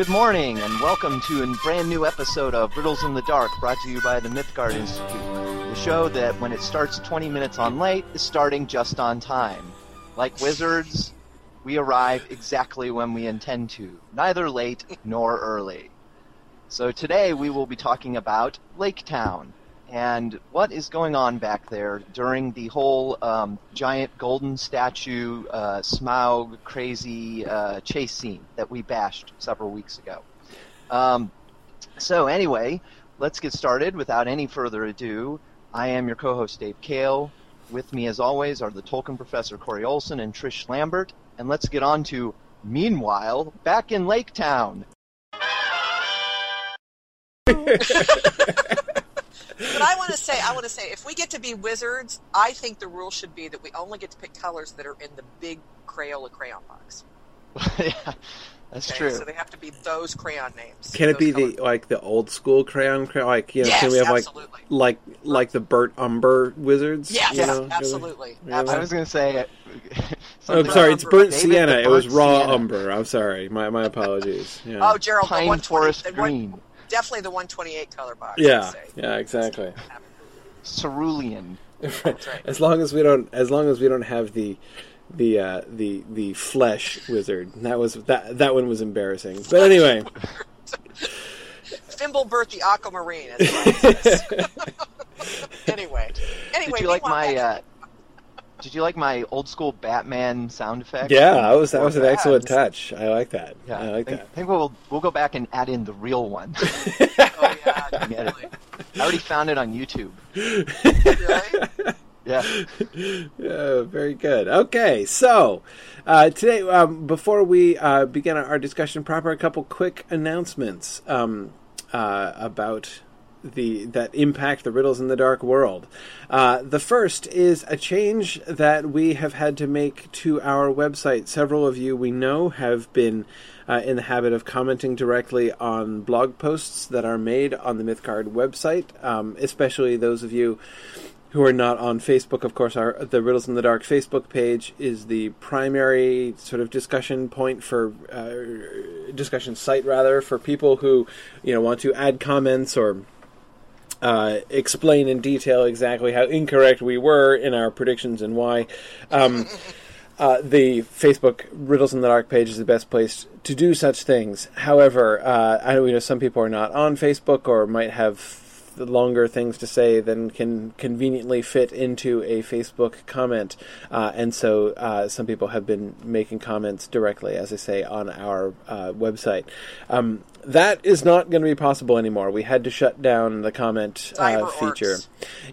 Good morning, and welcome to a brand new episode of Riddles in the Dark, brought to you by the Mythgard Institute. The show that, when it starts 20 minutes on late, is starting just on time. Like wizards, we arrive exactly when we intend to, neither late nor early. So today we will be talking about Lake Town and what is going on back there during the whole um, giant golden statue uh, Smaug crazy uh, chase scene that we bashed several weeks ago. Um, so anyway, let's get started without any further ado. I am your co-host Dave Kale. With me, as always, are the Tolkien professor Corey Olsen and Trish Lambert. And let's get on to Meanwhile, back in Lake Town. But I want to say, I want to say, if we get to be wizards, I think the rule should be that we only get to pick colors that are in the big Crayola crayon box. yeah, that's Okay, true. So they have to be those crayon names. Can it be colors. the like the old school crayon crayon? Like you know, Yes, can we have like absolutely. like like the Burt Umber wizards? Yes, you know? absolutely. Really? I was going to say. uh, Oh, I'm sorry, it's burnt David the sienna. It was raw sienna. umber. I'm sorry. My my apologies. Yeah. Oh, Gerald, the Pine 120 Forest the one- Green, definitely the 128 color box. Yeah, say. yeah, exactly. cerulean. right. as long as we don't, as long as we don't have the the uh, the the flesh wizard. That was that that one was embarrassing. But anyway, Thimblebert the aquamarine. As well anyway, anyway, Did you like my? Uh, did you like my old school Batman sound effect? yeah, that was that was an excellent touch. I like that. Yeah, I like think, that. think we'll we'll go back and add in the real one. oh yeah, definitely. I already found it on YouTube. really? Yeah. Yeah, very good. Okay, so uh, today, um, before we uh, begin our discussion proper, a couple quick announcements um, uh, about the that impact the riddles in the dark world. Uh, the first is a change that we have had to make to our website. Several of you we know have been. Uh, in the habit of commenting directly on blog posts that are made on the Mythgard website, um, especially those of you who are not on Facebook, of course, our the Riddles in the Dark Facebook page is the primary sort of discussion point for uh, discussion site rather for people who you know want to add comments or uh, explain in detail exactly how incorrect we were in our predictions and why. Um, uh, the Facebook Riddles in the Dark page is the best place to do such things. However, uh, I know you know some people are not on Facebook or might have the longer things to say than can conveniently fit into a Facebook comment, uh, and so uh, some people have been making comments directly, as I say, on our uh, website. Um, that is not going to be possible anymore. We had to shut down the comment uh, feature.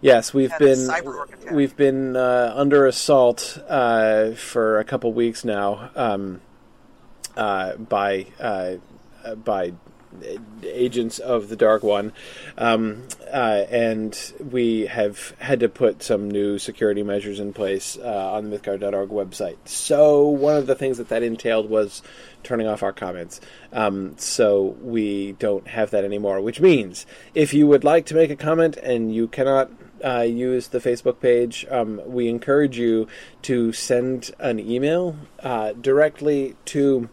Yes, we've been cyber orc attack. we've been uh, under assault uh, for a couple weeks now um, uh, by uh, uh, by agents of the Dark One, um, uh, and we have had to put some new security measures in place uh, on the Mythgard.org website. So one of the things that that entailed was turning off our comments. Um, so we don't have that anymore. Which means if you would like to make a comment and you cannot uh, use the Facebook page, um, we encourage you to send an email uh, directly to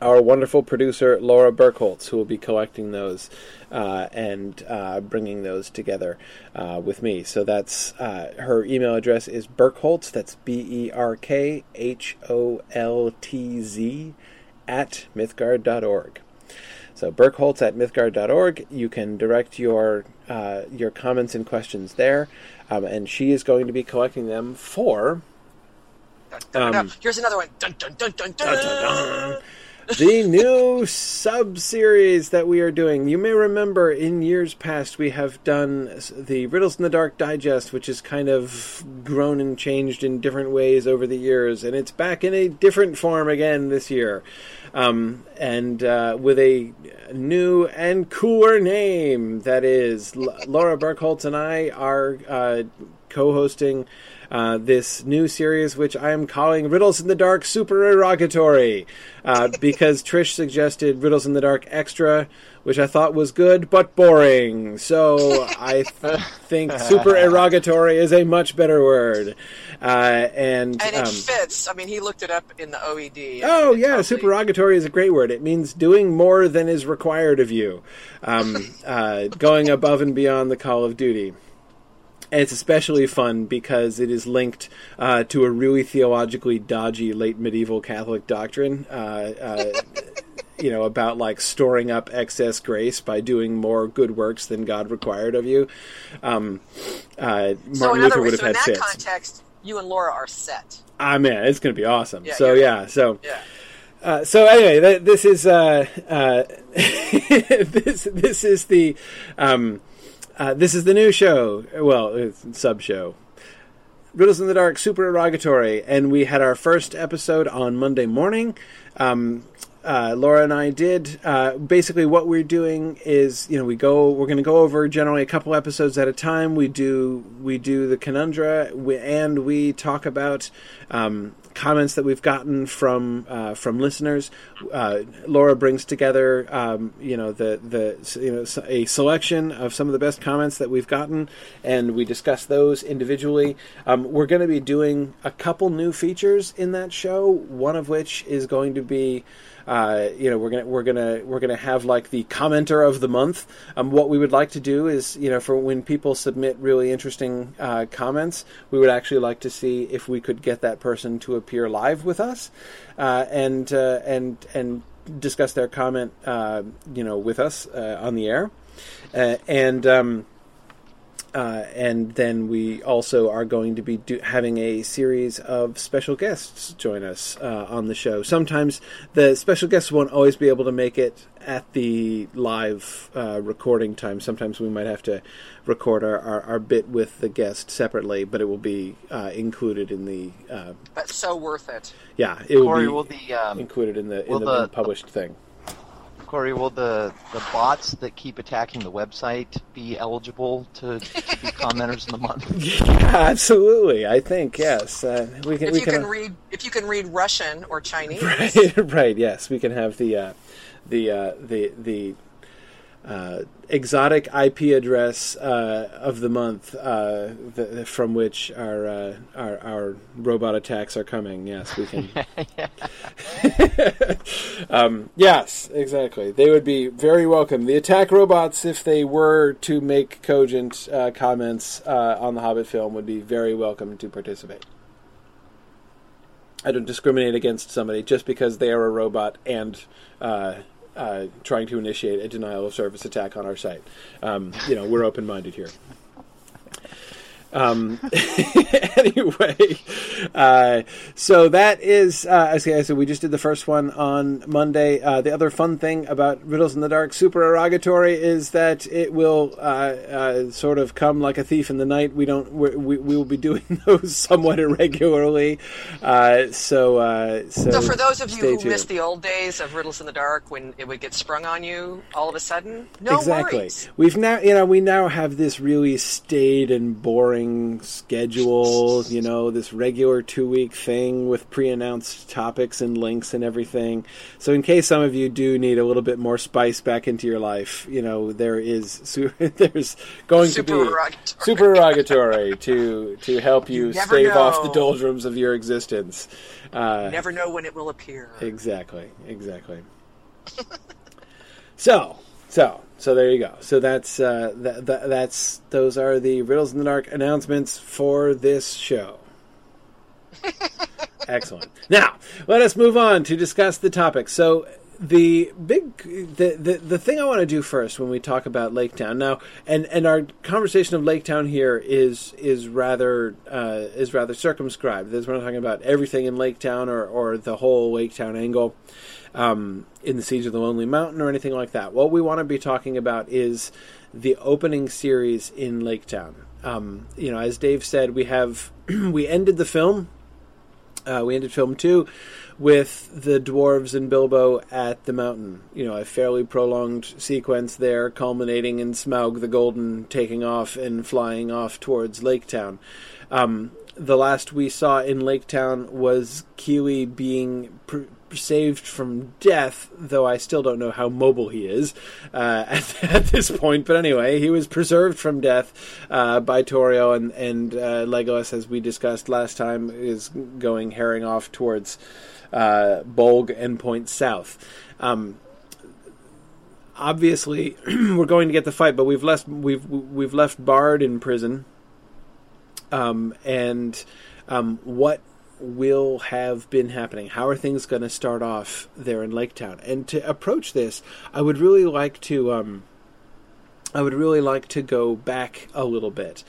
our wonderful producer Laura Burkholtz, who will be collecting those uh, and uh, bringing those together uh, with me. So that's uh, her email address is Burkholtz. That's B E R K H O L T Z at mythgard.org. So Burkholtz at mythgard.org. You can direct your uh, your comments and questions there, um, and she is going to be collecting them for Dun, dun, dun, dun. Um, Here's another one. The new sub series that we are doing. You may remember in years past we have done the Riddles in the Dark digest, which has kind of grown and changed in different ways over the years, and it's back in a different form again this year. Um, and uh, with a new and cooler name that is Laura Burkholtz and I are uh, co-hosting uh, this new series, which I am calling Riddles in the Dark Super Erogatory, uh, because Trish suggested Riddles in the Dark Extra, which I thought was good but boring. So I th- think Super Erogatory is a much better word. Uh, and And it um, fits. I mean, he looked it up in the OED. Oh yeah, totally- supererogatory is a great word. It means doing more than is required of you, um, uh, going above and beyond the call of duty. And it's especially fun because it is linked uh, to a really theologically dodgy late medieval Catholic doctrine. Uh, uh, you know about like storing up excess grace by doing more good works than God required of you. Um, uh, Martin So in Luther would have so in had that fits. context, you and Laura are set. Ah man, it's going to be awesome. Yeah, so yeah. yeah, so. Yeah. Uh, so anyway, th- this is uh, uh, this this is the um, uh, this is the new show. Well, it's sub show. Riddles in the Dark Super Erogatory, and we had our first episode on Monday morning. Um, uh, Laura and I did. Uh, basically, what we're doing is, you know, we go. We're going to go over generally a couple episodes at a time. We do we do the conundra, we, and we talk about um, comments that we've gotten from uh, from listeners. Uh, Laura brings together, um, you know, the the you know a selection of some of the best comments that we've gotten, and we discuss those individually. Um, we're going to be doing a couple new features in that show. One of which is going to be. Uh, you know, we're gonna we're gonna we're gonna have like the commenter of the month. Um, what we would like to do is, you know, for when people submit really interesting uh, comments, we would actually like to see if we could get that person to appear live with us, uh, and uh, and and discuss their comment, uh, you know, with us uh, on the air, and. Um, uh, and then we also are going to be do- having a series of special guests join us uh, on the show. Sometimes the special guests won't always be able to make it at the live uh, recording time. Sometimes we might have to record our, our, our bit with the guest separately, but it will be uh, included in the uh, But so worth it. yeah it will be will the um, included in the in the, the- in the published thing. Corey, will the the bots that keep attacking the website be eligible to, to be commenters in the month? Yeah, absolutely. I think yes. Uh, we can If we you can, can read, if you can read Russian or Chinese, right, right. Yes, we can have the uh, the uh, the the uh, exotic IP address uh, of the month uh, the, from which our, uh, our our robot attacks are coming. Yes, we can. um, yes, exactly. They would be very welcome. The attack robots, if they were to make cogent uh, comments uh, on the Hobbit film, would be very welcome to participate. I don't discriminate against somebody just because they are a robot and uh, trying to initiate a denial of service attack on our site. Um, you know, we're open minded here. Um, anyway, uh, so that is, uh, as I said, we just did the first one on Monday. Uh, the other fun thing about Riddles in the Dark Super Erogatory is that it will uh, uh, sort of come like a thief in the night. We don't, we, we, will be doing those somewhat irregularly. Uh, so, uh, so, So for those of you who tuned. missed the old days of Riddles in the Dark when it would get sprung on you all of a sudden, no exactly. worries. We've now, you know, we now have this really staid and boring schedule. You know, this regular two-week thing with pre-announced topics and links and everything. So, in case some of you do need a little bit more spice back into your life, you know, there is su- there's going Super to be erogatory. super erogatory to to help you, You stave off the doldrums of your existence. Uh, Never know when it will appear. Exactly, exactly. so, so, so there you go. So that's uh, that, that that's those are the riddles in the dark announcements for this show. Excellent. Now, let us move on to discuss the topic. So, the big the, the the thing I want to do first when we talk about Lake Town now, and and our conversation of Lake Town here is is rather uh, is rather circumscribed. There's we're not talking about everything in Lake Town or or the whole Lake Town angle um, in the Siege of the Lonely Mountain or anything like that. What we want to be talking about is the opening series in Lake Town. Um, you know, as Dave said, we have we ended the film uh, we ended film two with the dwarves and Bilbo at the mountain. You know, a fairly prolonged sequence there, culminating in Smaug the Golden taking off and flying off towards Lake Town. Um, the last we saw in Lake Town was Kili being pr- saved from death, though I still don't know how mobile he is uh, at, at, this point. But anyway, he was preserved from death uh, by Tauriel, and, and uh, Legolas, as we discussed last time, is going herring off towards uh, Bolg and points south. Um, obviously, we're going to get the fight, but we've left we've we've left Bard in prison. Um, and um, what will have been happening? How are things going to start off there in Lake Town? And to approach this, I would really like to. Um, I would really like to go back a little bit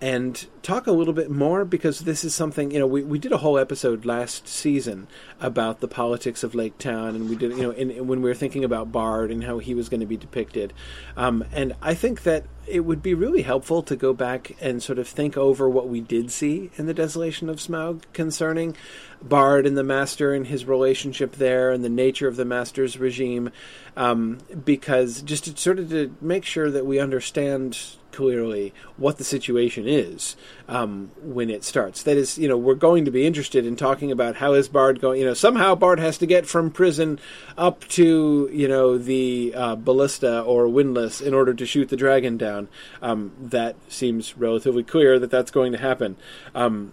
and talk a little bit more because this is something you know we, we did a whole episode last season about the politics of Lake Town and we did you know in, in, when we were thinking about Bard and how he was going to be depicted. Um, and I think that it would be really helpful to go back and sort of think over what we did see in the Desolation of Smaug concerning Bard and the Master and his relationship there and the nature of the Master's regime um, because just to sort of to make sure that we understand clearly what the situation is um, when it starts. That is, you know, we're going to be interested in talking about how is Bard going. You know, somehow Bard has to get from prison up to you know the uh, ballista or windlass in order to shoot the dragon down. Um, that seems relatively clear that that's going to happen. Um,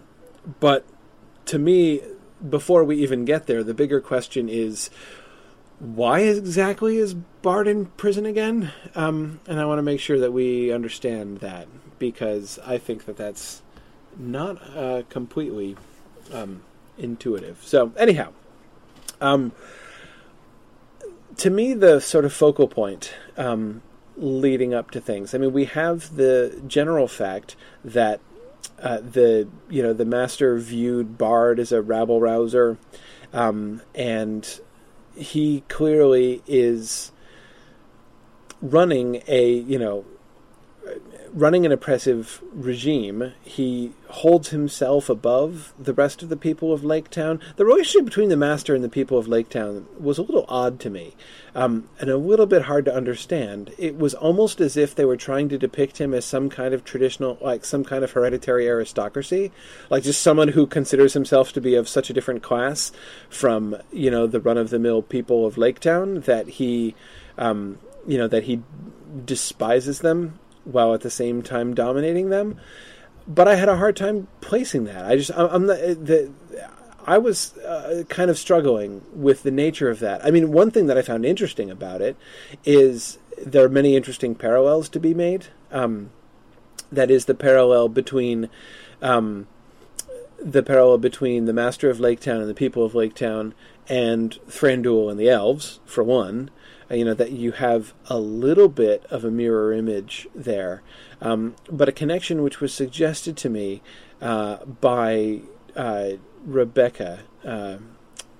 but to me, before we even get there, the bigger question is why exactly is Bard in prison again? Um, and I want to make sure that we understand that because I think that that's not uh, completely um, intuitive. So, anyhow, um, to me, the sort of focal point um, leading up to things. I mean, we have the general fact that uh, the you know the master viewed Bard as a rabble rouser, um, and he clearly is running a you know running an oppressive regime, he holds himself above the rest of the people of Lake Town. The relationship between the master and the people of Lake Town was a little odd to me, um, and a little bit hard to understand. It was almost as if they were trying to depict him as some kind of traditional, like some kind of hereditary aristocracy, like just someone who considers himself to be of such a different class from, you know, the run of the mill people of Lake Town that he, um, you know, that he despises them while at the same time dominating them. But I had a hard time placing that. I just I'm the, I was uh, kind of struggling with the nature of that. I mean, one thing that I found interesting about it is there are many interesting parallels to be made. Um, that is the parallel between um, the parallel between the master of Lake Town and the people of Lake Town and Thranduil and the elves, for one, you know that you have a little bit of a mirror image there, um, but a connection which was suggested to me uh, by uh, Rebecca. Uh,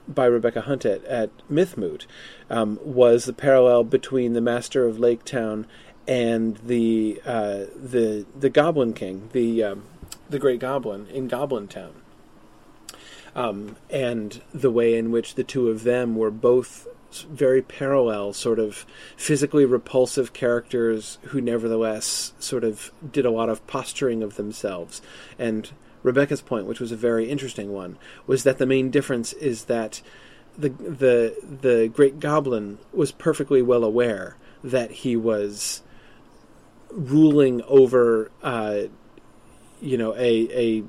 by Rebecca Hunt at, at Mythmoot um, was the parallel between the Master of Lake Town and the uh, the the Goblin King, the um, the Great Goblin in Goblin Town, um, and the way in which the two of them were both very parallel, sort of physically repulsive characters who nevertheless sort of did a lot of posturing of themselves. And Rebecca's point, which was a very interesting one, was that the main difference is that the the the great goblin was perfectly well aware that he was ruling over uh, you know a a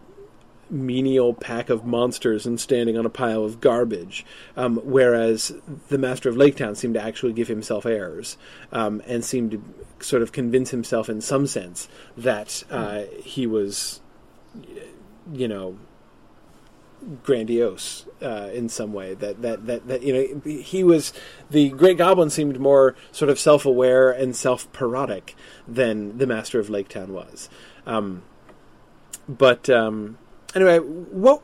menial pack of monsters and standing on a pile of garbage. Um, whereas the Master of Lake Town seemed to actually give himself airs um, and seemed to sort of convince himself, in some sense, that uh, he was, you know, grandiose uh, in some way. That, that that that you know he was the Great Goblin seemed more sort of self aware and self parodic than the Master of Lake Town was. Um, but um, Anyway, what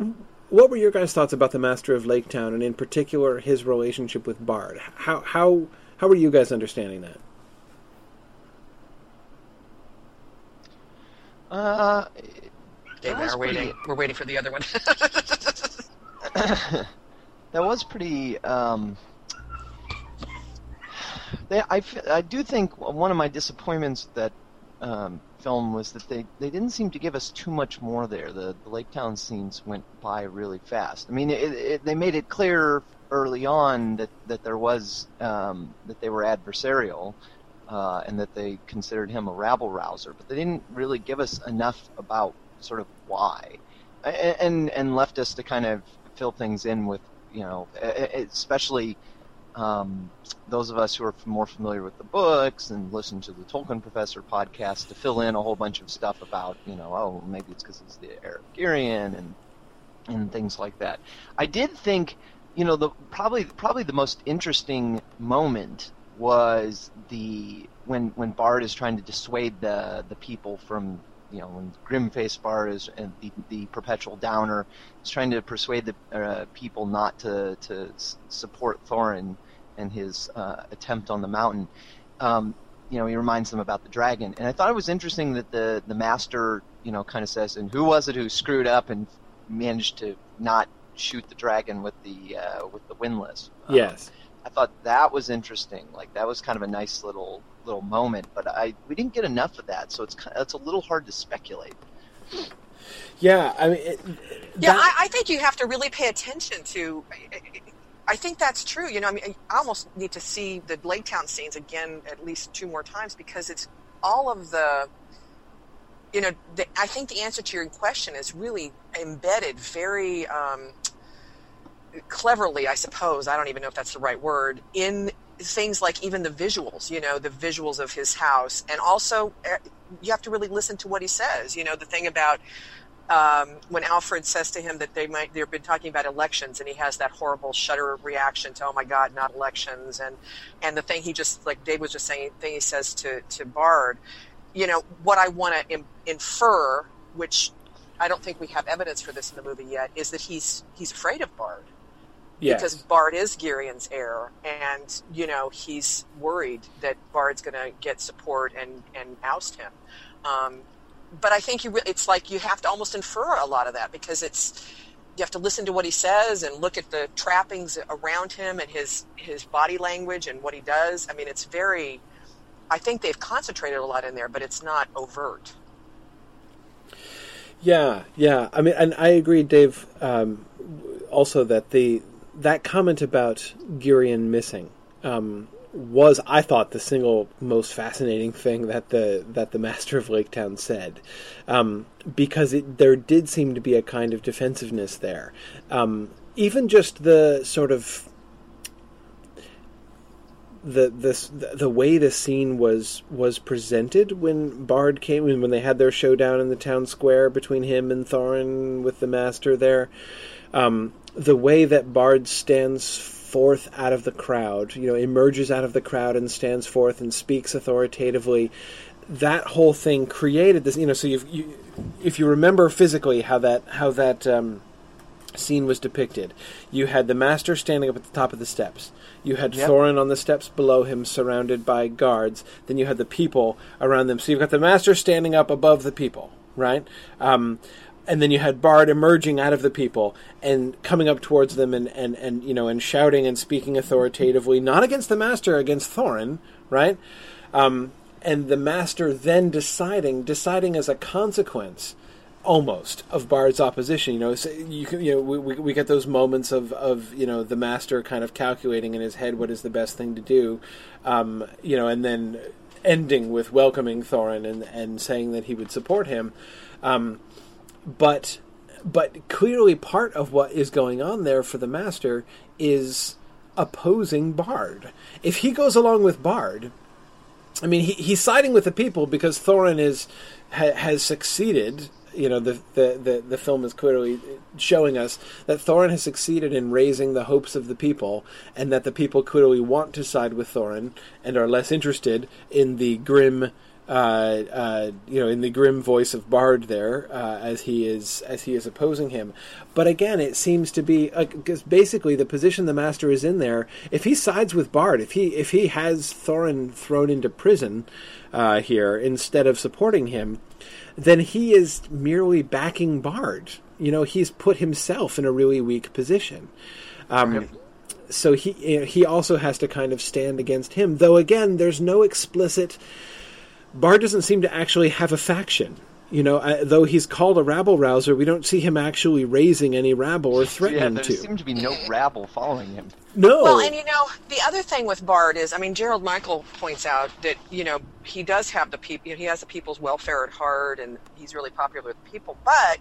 what were your guys' thoughts about the Master of Lake Town, and in particular his relationship with Bard? How how how were you guys understanding that? Uh, okay, we're waiting. We're waiting for the other one. that was pretty. Um, they, I, I do think one of my disappointments that um, film was that they, they didn't seem to give us too much more there. The, the Lake Town scenes went by really fast. I mean, it, it, they made it clear early on that, that there was um, that they were adversarial uh, and that they considered him a rabble rouser, but they didn't really give us enough about sort of why, and and left us to kind of fill things in with you know, especially um, those of us who are more familiar with the books and listen to the Tolkien Professor podcast to fill in a whole bunch of stuff about, you know, oh, maybe it's because he's the heir of Girion and and things like that. I did think, you know, the probably probably the most interesting moment was the when when Bard is trying to dissuade the the people from you know when Grimface Bard is and the, the perpetual downer is trying to persuade the uh, people not to to support Thorin and his uh, attempt on the mountain. Um, you know, he reminds them about the dragon, and I thought it was interesting that the the master, you know, kind of says, "And who was it who screwed up and managed to not shoot the dragon with the uh, with the windlass?" Yes, I thought that was interesting. Like that was kind of a nice little little moment, but I we didn't get enough of that, so it's kind of, it's a little hard to speculate. Yeah, I mean, it, yeah, I, I, think you have to really pay attention to. I think that's true. You know, I mean, I almost need to see the Lake Town scenes again at least two more times because it's all of the. You know, the, I think the answer to your question is really embedded very um, cleverly, I suppose. I don't even know if that's the right word in things like even the visuals, you know, the visuals of his house, and also eh, you have to really listen to what he says. You know, the thing about um, when Alfred says to him that they might they've been talking about elections, and he has that horrible shudder reaction to "Oh my God, not elections!" and and the thing he just like Dave was just saying, thing he says to to Bard, you know, what I want to Im- infer, which I don't think we have evidence for this in the movie yet, is that he's he's afraid of Bard yes. because Bard is Girion's heir, and you know he's worried that Bard's going to get support and and oust him. Um, but I think you re- it's like you have to almost infer a lot of that because it's you have to listen to what he says and look at the trappings around him and his his body language and what he does. I mean, it's very. I think they've concentrated a lot in there, but it's not overt. Yeah, yeah. I mean, and I agree, Dave. Um, also, that the that comment about Girion missing um, was, I thought, the single most fascinating thing that the that the master of Lake Town said, um, because it, there did seem to be a kind of defensiveness there. Um, even just the sort of the this the way the scene was was presented when Bard came when they had their showdown in the town square between him and Thorin with the master there. Um, the way that Bard stands forth out of the crowd, you know, emerges out of the crowd and stands forth and speaks authoritatively, that whole thing created this. You know, so you, if you remember physically how that how that um, scene was depicted, you had the master standing up at the top of the steps. You had yep. Thorin on the steps below him, surrounded by guards. Then you had the people around them. So you've got the master standing up above the people, right? Um, and then you had Bard emerging out of the people and coming up towards them and, and, and you know and shouting and speaking authoritatively, not against the master, against Thorin, right? Um, and the master then deciding, deciding as a consequence, almost of Bard's opposition. You know, so you you know, we, we get those moments of, of you know the master kind of calculating in his head what is the best thing to do, um, you know, and then ending with welcoming Thorin and and saying that he would support him. Um, but but clearly part of what is going on there for the master is opposing Bard. If he goes along with Bard, I mean, he, he's siding with the people because Thorin is ha, has succeeded. You know, the, the, the the film is clearly showing us that Thorin has succeeded in raising the hopes of the people, and that the people clearly want to side with Thorin and are less interested in the grim uh, uh, you know, in the grim voice of Bard there, uh, as he is as he is opposing him. But again, it seems to be because basically the position the Master is in there. If he sides with Bard, if he if he has Thorin thrown into prison uh, here instead of supporting him, then he is merely backing Bard. You know, he's put himself in a really weak position. Um, So he he also has to kind of stand against him. Though again, there's no explicit Bard doesn't seem to actually have a faction. You know, uh, though he's called a rabble rouser, we don't see him actually raising any rabble or Yeah, threatening there to. There seem to be no rabble following him. No. Well, and you know, the other thing with Bard is, I mean, Gerald Michael points out that you know he does have the people, you know, he has the people's welfare at heart, and he's really popular with people. But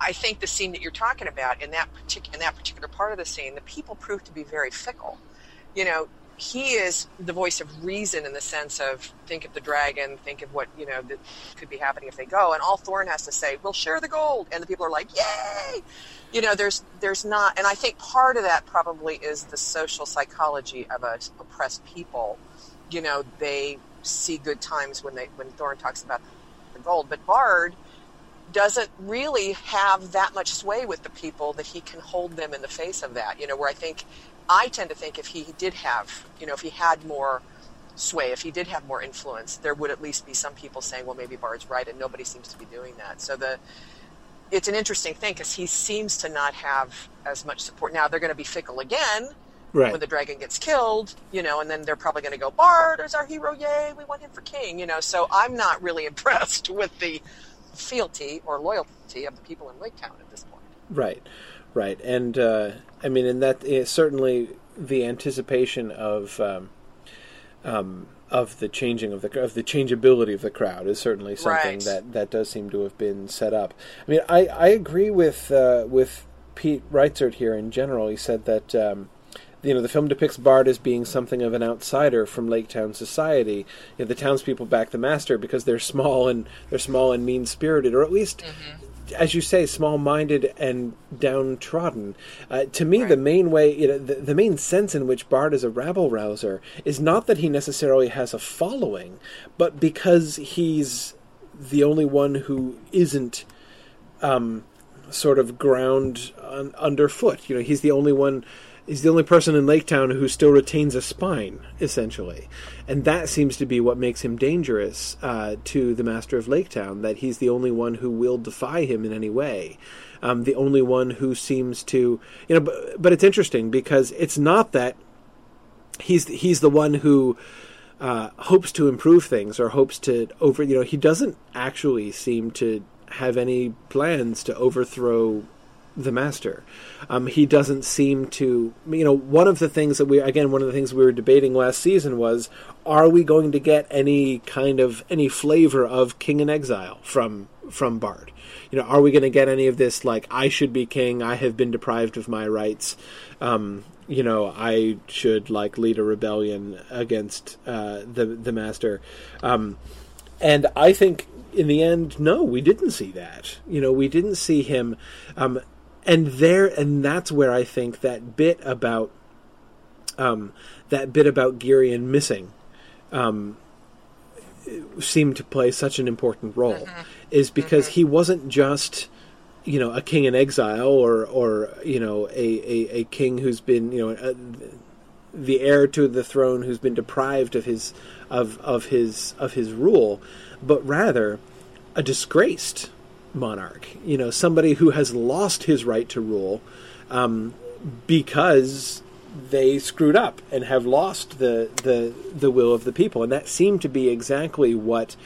I think the scene that you're talking about in that particular in that particular part of the scene, the people prove to be very fickle. You know, he is the voice of reason in the sense of think of the dragon, think of what you know that could be happening if they go, and all Thorin has to say, "We'll share the gold," and the people are like, "Yay!" You know, there's there's not, and I think part of that probably is the social psychology of a oppressed people. You know, they see good times when they when Thorin talks about the gold, but Bard doesn't really have that much sway with the people that he can hold them in the face of that. You know, where I think I tend to think if he did have, you know, if he had more sway, if he did have more influence, there would at least be some people saying, well, maybe Bard's right, and nobody seems to be doing that. So the it's an interesting thing because he seems to not have as much support. Now they're going to be fickle again right. when the dragon gets killed, you know, and then they're probably going to go, Bard is our hero, yay, we want him for king, you know. So I'm not really impressed with the fealty or loyalty of the people in Lake Town at this point. Right, right, and uh, I mean, and that is certainly the anticipation of um, um, of the changing of the of the changeability of the crowd is certainly something Right. that that does seem to have been set up. I mean, I I agree with uh, with Pete Reitzert here in general. He said that. Um, you know, the film depicts Bard as being something of an outsider from Lake Town society. You know, the townspeople back the master because they're small and they're small and mean spirited, or at least as you say, small-minded and downtrodden. Uh, to me, the main way, you know, the, the main sense in which Bard is a rabble rouser is not that he necessarily has a following, but because he's the only one who isn't um, sort of ground un- underfoot. You know, he's the only one. He's the only person in Lake Town who still retains a spine, essentially, and that seems to be what makes him dangerous uh, to the Master of Lake Town. That he's the only one who will defy him in any way, um, the only one who seems to, you know. But, but it's interesting because it's not that he's he's the one who uh, hopes to improve things or hopes to over. You know, he doesn't actually seem to have any plans to overthrow the master. Um, he doesn't seem to. You know, one of the things that we again, one of the things we were debating last season was, are we going to get any kind of any flavor of King in Exile from from Bard? You know, are we going to get any of this like I should be king? I have been deprived of my rights. Um, you know, I should like lead a rebellion against uh, the the master. Um, and I think in the end, no, we didn't see that. You know, we didn't see him. Um, and there, and that's where I think that bit about um, that bit about Girion missing um, seemed to play such an important role, is because he wasn't just you know a king in exile or or you know a, a, a king who's been you know a, the heir to the throne who's been deprived of his of of his of his rule, but rather a disgraced monarch. You know, somebody who has lost his right to rule um, because they screwed up and have lost the, the the will of the people, and that seemed to be exactly what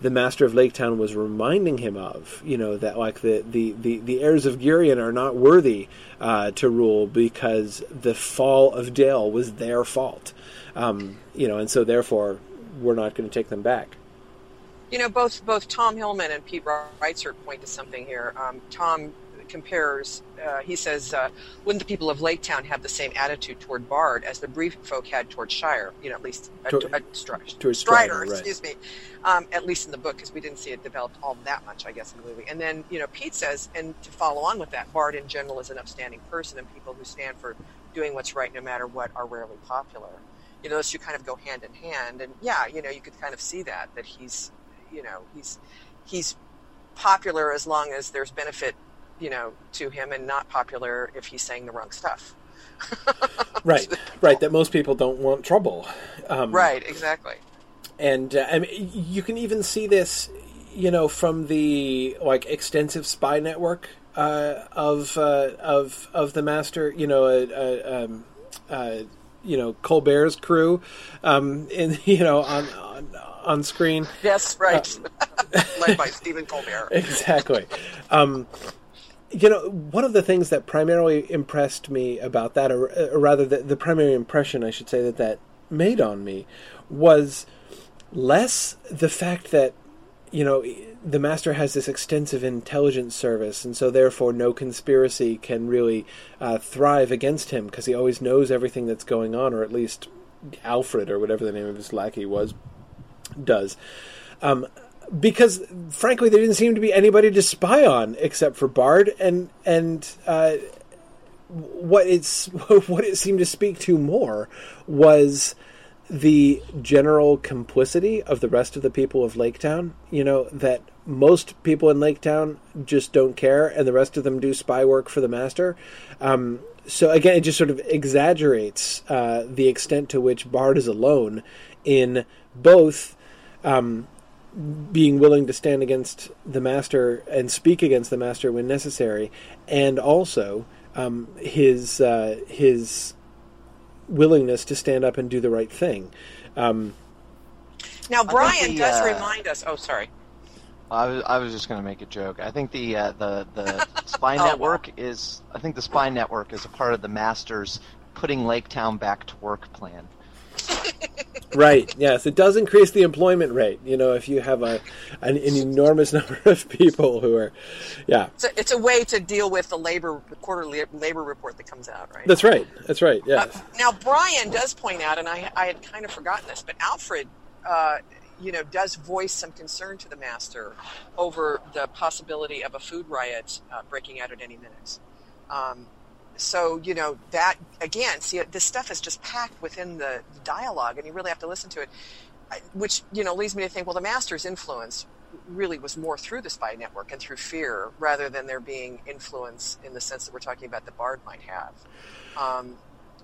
the master of Lake Town was reminding him of. You know that like the the, the, the heirs of Girion are not worthy uh, to rule because the fall of Dale was their fault. Um, you know, and so therefore we're not going to take them back. You know, both both Tom Hillman and Pete Reitzert point to something here. Um, Tom compares. Uh, he says, uh, "Wouldn't the people of Lake Town have the same attitude toward Bard as the Bree folk had toward Shire? You know, at least uh, Toward- uh, Stri- toward Strider, Strider, right. excuse me. Um, at least in the book, because we didn't see it developed all that much, I guess, in the movie. And then, you know, Pete says, and to follow on with that, Bard in general is an upstanding person, and people who stand for doing what's right, no matter what, are rarely popular. You know, those two kind of go hand in hand. And yeah, you know, you could kind of see that that he's, you know, he's he's popular as long as there's benefit, you know, to him, and not popular if he's saying the wrong stuff. Right, right. That most people don't want trouble. Um, Right, exactly. and uh, I mean, you can even see this, you know, from the like extensive spy network uh, of uh, of of the master. You know, uh, uh, um, uh, you know Colbert's crew, um, in you know on on, on screen. Yes, right. Uh, Led by Stephen Colbert. Exactly. Um, you know, one of the things that primarily impressed me about that, or, or rather, the, the primary impression I should say that that made on me, was less the fact that you know the master has this extensive intelligence service, and so therefore no conspiracy can really uh, thrive against him because he always knows everything that's going on, or at least Alfred or whatever the name of his lackey was does. Um, because frankly, there didn't seem to be anybody to spy on except for Bard, and and uh, what it's what it seemed to speak to more was the general complicity of the rest of the people of Laketown. You know that most people in Laketown just don't care, and the rest of them do spy work for the master. Um, so again, it just sort of exaggerates uh, the extent to which Bard is alone in both um, being willing to stand against the master and speak against the master when necessary, and also um, his uh, his willingness to stand up and do the right thing. Um, now, Brian the, does uh, remind us. Oh, sorry. I was, I was just going to make a joke. I think the uh, the the spy oh, network wow. is I think the spy network is a part of the master's putting Laketown back to work plan. right. Yes, it does increase the employment rate. You know, if you have a an, an enormous number of people who are, yeah. It's a, it's a, way to deal with the labor the quarterly labor report that comes out, right? That's right. That's right. Yeah. Uh, now Brian does point out, and I I had kind of forgotten this, but Alfred. Uh, you know, does voice some concern to the master over the possibility of a food riot uh, breaking out at any minute. Um, so you know that again see this stuff is just packed within the dialogue and you really have to listen to it which you know leads me to think well the master's influence really was more through the spy network and through fear rather than there being influence in the sense that we're talking about the bard might have. Um,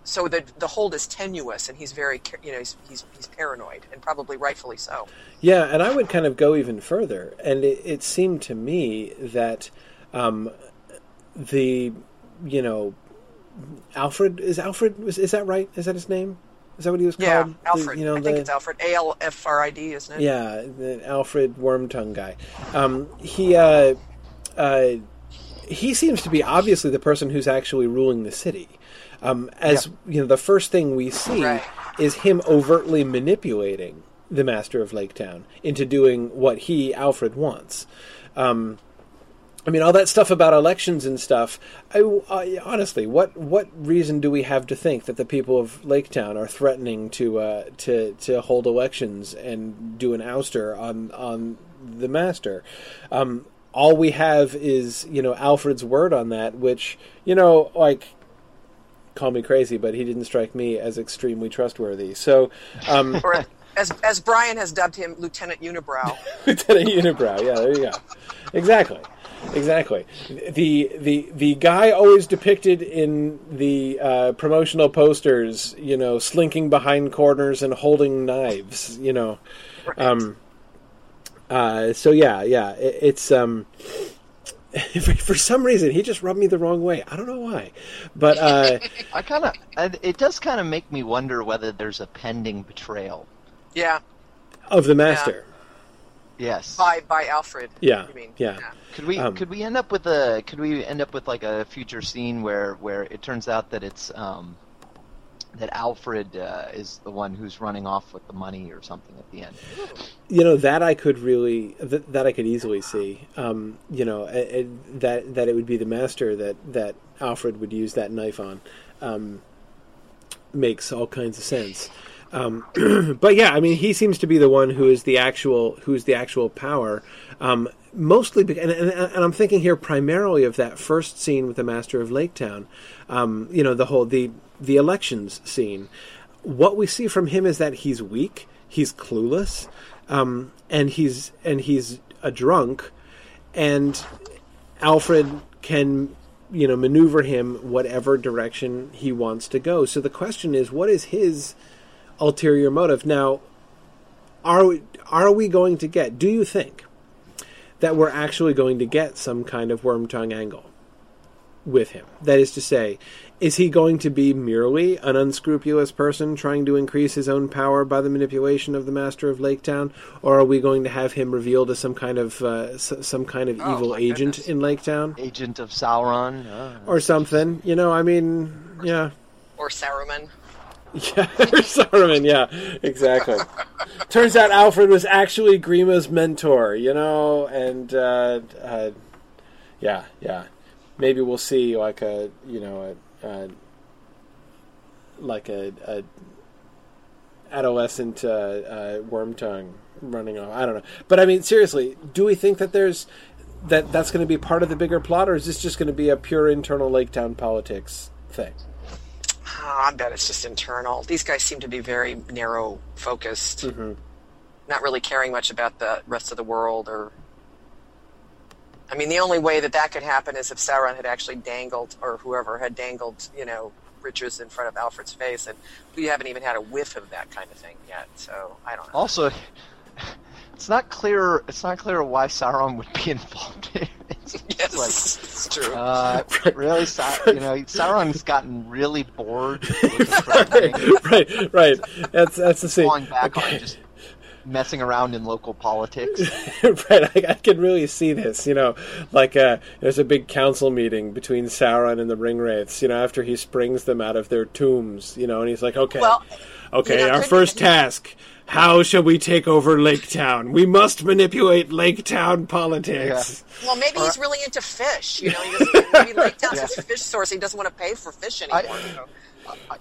so the the hold is tenuous and he's very you know he's, he's, he's paranoid and probably rightfully so. Yeah and i would kind of go even further and it, it seemed to me that um, the you know Alfred is Alfred is, is that right? Is that his name? Is that what he was yeah, called? Alfred. The, you know, I the, think it's Alfred. A L F R I D, isn't it? Yeah, the Alfred Wormtongue guy. Um, he uh, uh, he seems to be obviously the person who's actually ruling the city. Um, as you know, the first thing we see right. is him overtly manipulating the master of Laketown into doing what he Alfred wants. Um, I mean, all that stuff about elections and stuff. I, I, honestly, what what reason do we have to think that the people of Laketown are threatening to uh, to to hold elections and do an ouster on on the master? Um, all we have is you know Alfred's word on that, which you know like call me crazy, but he didn't strike me as extremely trustworthy. So. Um, as as Brian has dubbed him, Lieutenant Unibrow. Lieutenant Unibrow. Yeah, there you go. Exactly exactly. The the the guy always depicted in the uh, promotional posters, you know, slinking behind corners and holding knives, you know. Right. Um, uh, so yeah, yeah, it, it's um, for some reason he just rubbed me the wrong way. I don't know why, but uh, I kind of it does kind of make me wonder whether there's a pending betrayal. Yeah. Of the master. Yes. By by Alfred. Yeah. Yeah. yeah. Could we um, could we end up with a could we end up with like a future scene where where it turns out that it's um, that Alfred uh, is the one who's running off with the money or something at the end. You know that I could really that, that I could easily see. Um, you know it, it, that that it would be the master that that Alfred would use that knife on. Um, makes all kinds of sense. Um, but yeah, I mean, he seems to be the one who is the actual who's the actual power. Um, mostly, and, and, and, I'm thinking here primarily of that first scene with the Master of Laketown. Um, you know, the whole the the elections scene. What we see from him is that he's weak, he's clueless, um, and he's and he's a drunk, and Alfred can you know maneuver him whatever direction he wants to go. So the question is, what is his ulterior motive. Now, are we, are we going to get? Do you think that we're actually going to get some kind of Wormtongue angle? with him. That is to say, is he going to be merely an unscrupulous person trying to increase his own power by the manipulation of the master of Lake Town, or are we going to have him revealed as some kind of uh, s- some kind of Oh, evil agent goodness. in Lake Town, Agent of Sauron. Or something? You know, I mean, yeah. Or Saruman. Yeah, Saruman. Yeah, exactly. Turns out Alfred was actually Grima's mentor. You know, and uh, uh, yeah, yeah. Maybe we'll see like a you know a, a like a, a adolescent uh, uh, Wormtongue running off. I don't know, but I mean, seriously, do we think that there's that that's going to be part of the bigger plot, or is this just going to be a pure internal Lake Town politics thing? Oh, I bet it's just internal. These guys seem to be very narrow focused, Mm-hmm. not really caring much about the rest of the world. Or, I mean, the only way that that could happen is if Sauron had actually dangled, or whoever had dangled, you know, riches in front of Alfred's face, and we haven't even had a whiff of that kind of thing yet. So I don't know. Also, it's not clear. It's not clear why Sauron would be involved. It's yes, like, it's true. uh, really, Sa- you know, Sauron's gotten really bored looking for right, right. That's that's the same. falling back Okay. on just messing around in local politics. right, I, I can really see this. You know, like uh, there's a big council meeting between Sauron and the Ringwraiths. You know, after he springs them out of their tombs. You know, and he's like, "Okay, Well, okay, you know, our first even- task: how shall we take over Lake Town? We must manipulate Lake Town politics." Well, maybe he's uh, really into fish. You know, he doesn't, maybe Lake Town's Yeah. his fish source. He doesn't want to pay for fish anymore. I- uh, you know?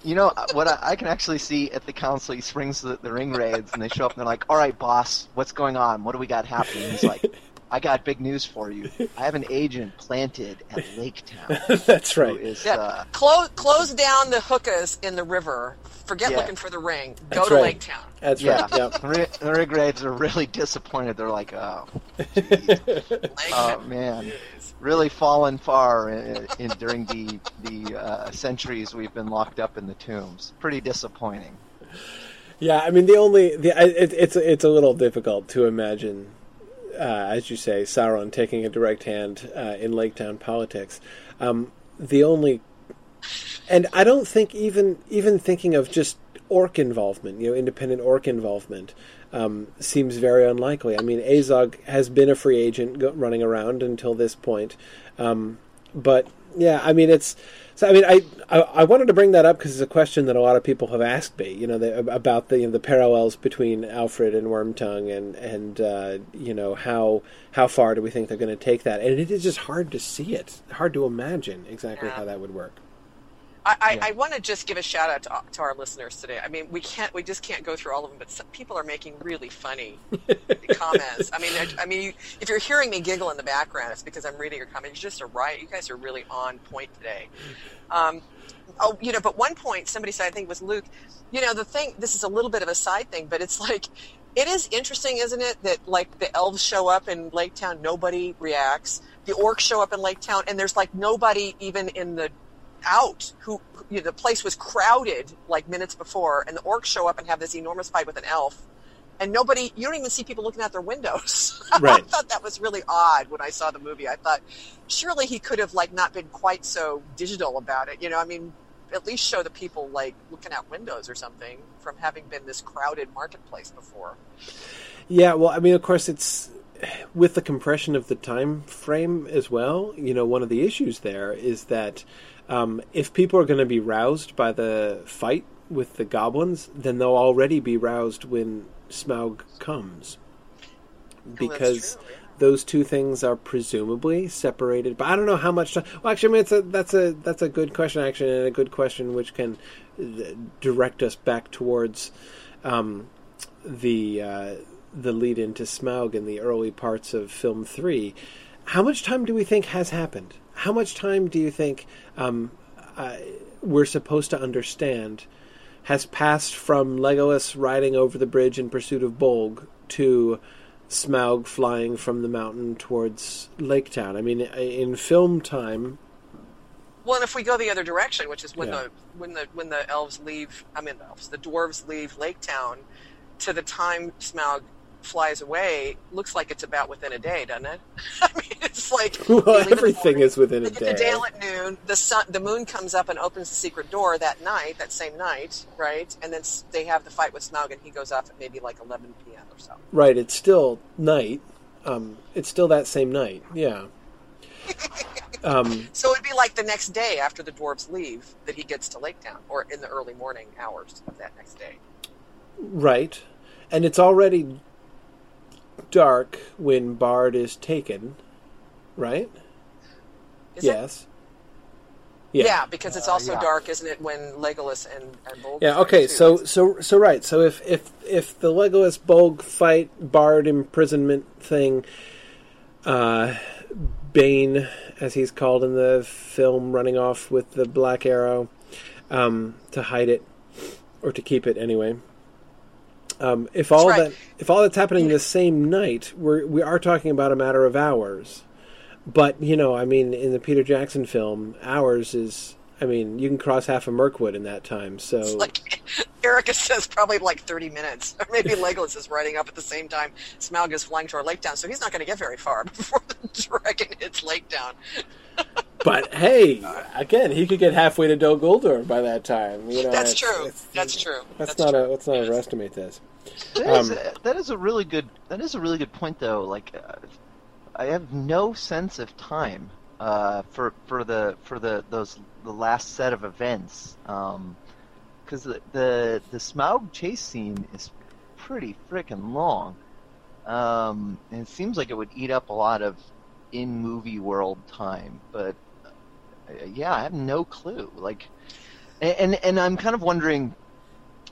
You know what I, I can actually see at the council. He springs the, the Ringwraiths, and they show up, and they're like, "All right, boss, what's going on? What do we got happening?" He's like, "I got big news for you. I have an agent planted at Lake Town That's right. is Yeah, uh, close close down the hookahs in the river. Forget Yeah. looking for the ring. Go That's to right. Lake Town. That's yeah." right. Yep. The rig- The wraiths are really disappointed. They're like, "Oh, Lake oh man." Really fallen far in, in, during the the uh, centuries we've been locked up in the tombs. Pretty disappointing. Yeah, I mean the only the it, it's it's a little difficult to imagine, as you say, Sauron taking a direct hand uh, in Lake Town politics. Um, the only, and I don't think even even thinking of just orc involvement, you know, independent orc involvement, um, seems very unlikely. I mean, Azog has been a free agent go, running around until this point, um, but yeah, I mean it's. So I mean, I I, I wanted to bring that up because it's a question that a lot of people have asked me. You know, about the you know, the parallels between Alfred and Wormtongue, and and uh, you know how how far do we think they're going to take that? And it is just hard to see it, hard to imagine exactly Yeah. how that would work. I, I, Yeah. I want to just give a shout out to, to our listeners today. I mean, we can't, we just can't go through all of them, but some people are making really funny comments. I mean, I, I mean, you, if you're hearing me giggle in the background, it's because I'm reading your comments. You're just a riot. You guys are really on point today. Um, oh, you know, but one point somebody said, I think it was Luke. You know, the thing. This is a little bit of a side thing, but it's like. It is interesting, isn't it, that like the elves show up in Lake Town, nobody reacts. The orcs show up in Lake Town, and there's like nobody even in the out who you know, the place was crowded like minutes before and the orcs show up and have this enormous fight with an elf and nobody you don't even see people looking out their windows. I thought that was really odd when i saw the movie. I thought surely he could have like not been quite so digital about it you know i mean at least show the people like looking out windows or something from having been this crowded marketplace before. Yeah, well, I mean, of course, it's with the compression of the time frame as well. You know, one of the issues there is that um, if people are going to be roused by the fight with the goblins, then they'll already be roused when Smaug comes, because true, yeah. those two things are presumably separated. But I don't know how much time. Well, actually, I mean, it's a that's a that's a good question, actually, and a good question which can uh, direct us back towards. Um, the uh, the lead into Smaug in the early parts of film three. How much time do we think has happened? How much time do you think um, uh, we're supposed to understand has passed from Legolas riding over the bridge in pursuit of Bolg to Smaug flying from the mountain towards Lake Town? I mean, in film time, Well, and if we go the other direction, which is when Yeah. the when the when the elves leave, I mean the elves, the dwarves leave Lake Town, to the time Smaug flies away, looks like it's about within a day, doesn't it? I mean, it's like Well, they leave in the everything morning, is within a get to day. Dale at noon. The sun, the moon comes up and opens the secret door that night, that same night, right? And then they have the fight with Smaug, and he goes off at maybe like 11 p.m. or so. Right, it's still night. Um, it's still that same night. Yeah. Um, So it'd be like the next day after the dwarves leave that he gets to Lake Town, or in the early morning hours of that next day. right, and it's already dark when Bard is taken. Right. Is it? yes. Yeah. because it's Uh, also yeah. dark, isn't it, when Legolas and, and Bolg Yeah. fight, Okay. too? So so so right. So if if if the Legolas Bolg fight Bard imprisonment thing, uh, Bane, as he's called in the film, running off with the black arrow um, to hide it or to keep it anyway. Um, if all right. that if all that's happening the same night, we're we are talking about a matter of hours. But you know, I mean, in the Peter Jackson film, hours is. I mean, you can cross half of Mirkwood in that time. So like Erica says, probably like 30 minutes, or maybe Legolas is riding up at the same time Smaug is flying toward Lake Town, so he's not going to get very far before the dragon hits Lake Town. But hey, again, he could get halfway to Dol Guldur by that time. You know, That's it's- true. it's- That's true. Let's That's not true. A, let's not overestimate this. That is, Um, that is a really good. That is a really good point, though. Like, uh, I have no sense of time uh, for for the for the those the last set of events, because the, the the Smaug chase scene is pretty freaking long, um, and it seems like it would eat up a lot of in movie world time. But yeah, I have no clue. Like, and and, I'm kind of wondering.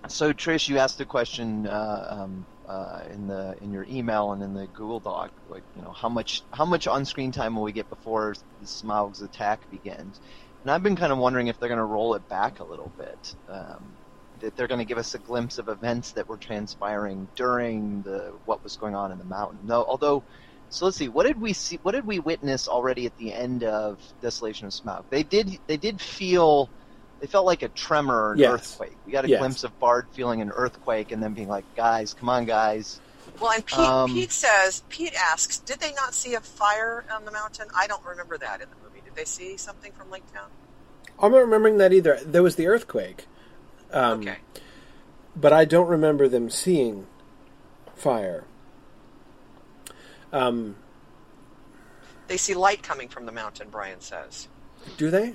So Trish, you asked a question uh, um, uh, in the in your email and in the Google Doc, like you know how much how much on screen time will we get before the Smaug's attack begins? And I've been kind of wondering if they're going to roll it back a little bit. Um, that they're going to give us a glimpse of events that were transpiring during the what was going on in the mountain. No, although. So let's see. What did we see? What did we witness already at the end of Desolation of Smaug? They did. They did feel. They felt like a tremor or an Yes. earthquake. We got a Yes. glimpse of Bard feeling an earthquake and then being like, "Guys, come on, guys." Well, and Pete, Um, Pete says, Pete asks, did they not see a fire on the mountain? I don't remember that in the movie. Did they see something from Lake Town? I'm not remembering that either. There was the earthquake, um, okay. but I don't remember them seeing fire. Um, They see light coming from the mountain, Brian says. do they?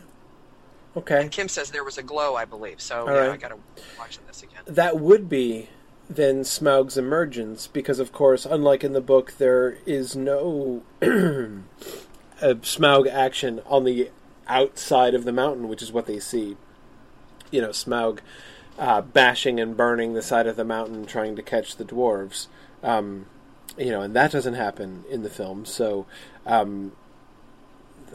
Okay. And Kim says there was a glow, I believe. So, yeah, right. I got to watch this again. that would be then Smaug's emergence, because of course, unlike in the book, there is no Smaug action on the outside of the mountain, which is what they see. You know, Smaug uh, bashing and burning the side of the mountain, trying to catch the dwarves. Um, you know, and that doesn't happen in the film. So, um,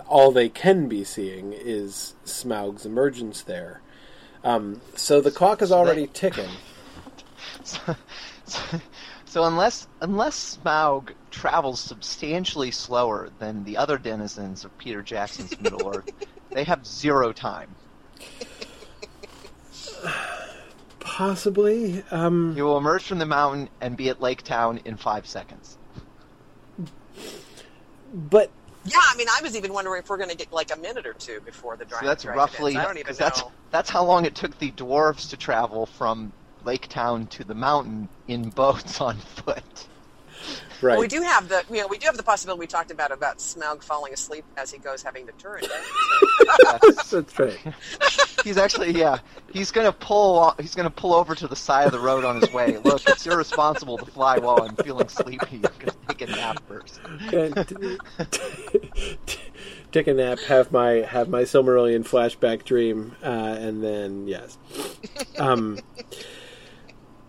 all they can be seeing is Smaug's emergence there. Um, so the clock is already ticking. So, so unless unless Smaug travels substantially slower than the other denizens of Peter Jackson's Middle Earth, they have zero time. Possibly. Um, He will emerge from the mountain and be at Lake Town in five seconds. but Yeah, I mean, I was even wondering if we're going to get like a minute or two before the So that's dragon roughly ends. I don't even because that's know. that's how long it took the dwarves to travel from Lake Town to the mountain in boats on foot. Right. Well, we do have the, you know, we do have the possibility we talked about about Smaug falling asleep as he goes having the turret. Right? That's right. He's actually yeah. He's gonna pull. He's gonna pull over to the side of the road on his way. Look, it's irresponsible to fly while I'm feeling sleepy. I'm gonna take a nap first. Okay, t- t- t- Take a nap, have my have my Silmarillion flashback dream, uh, and then yes, um,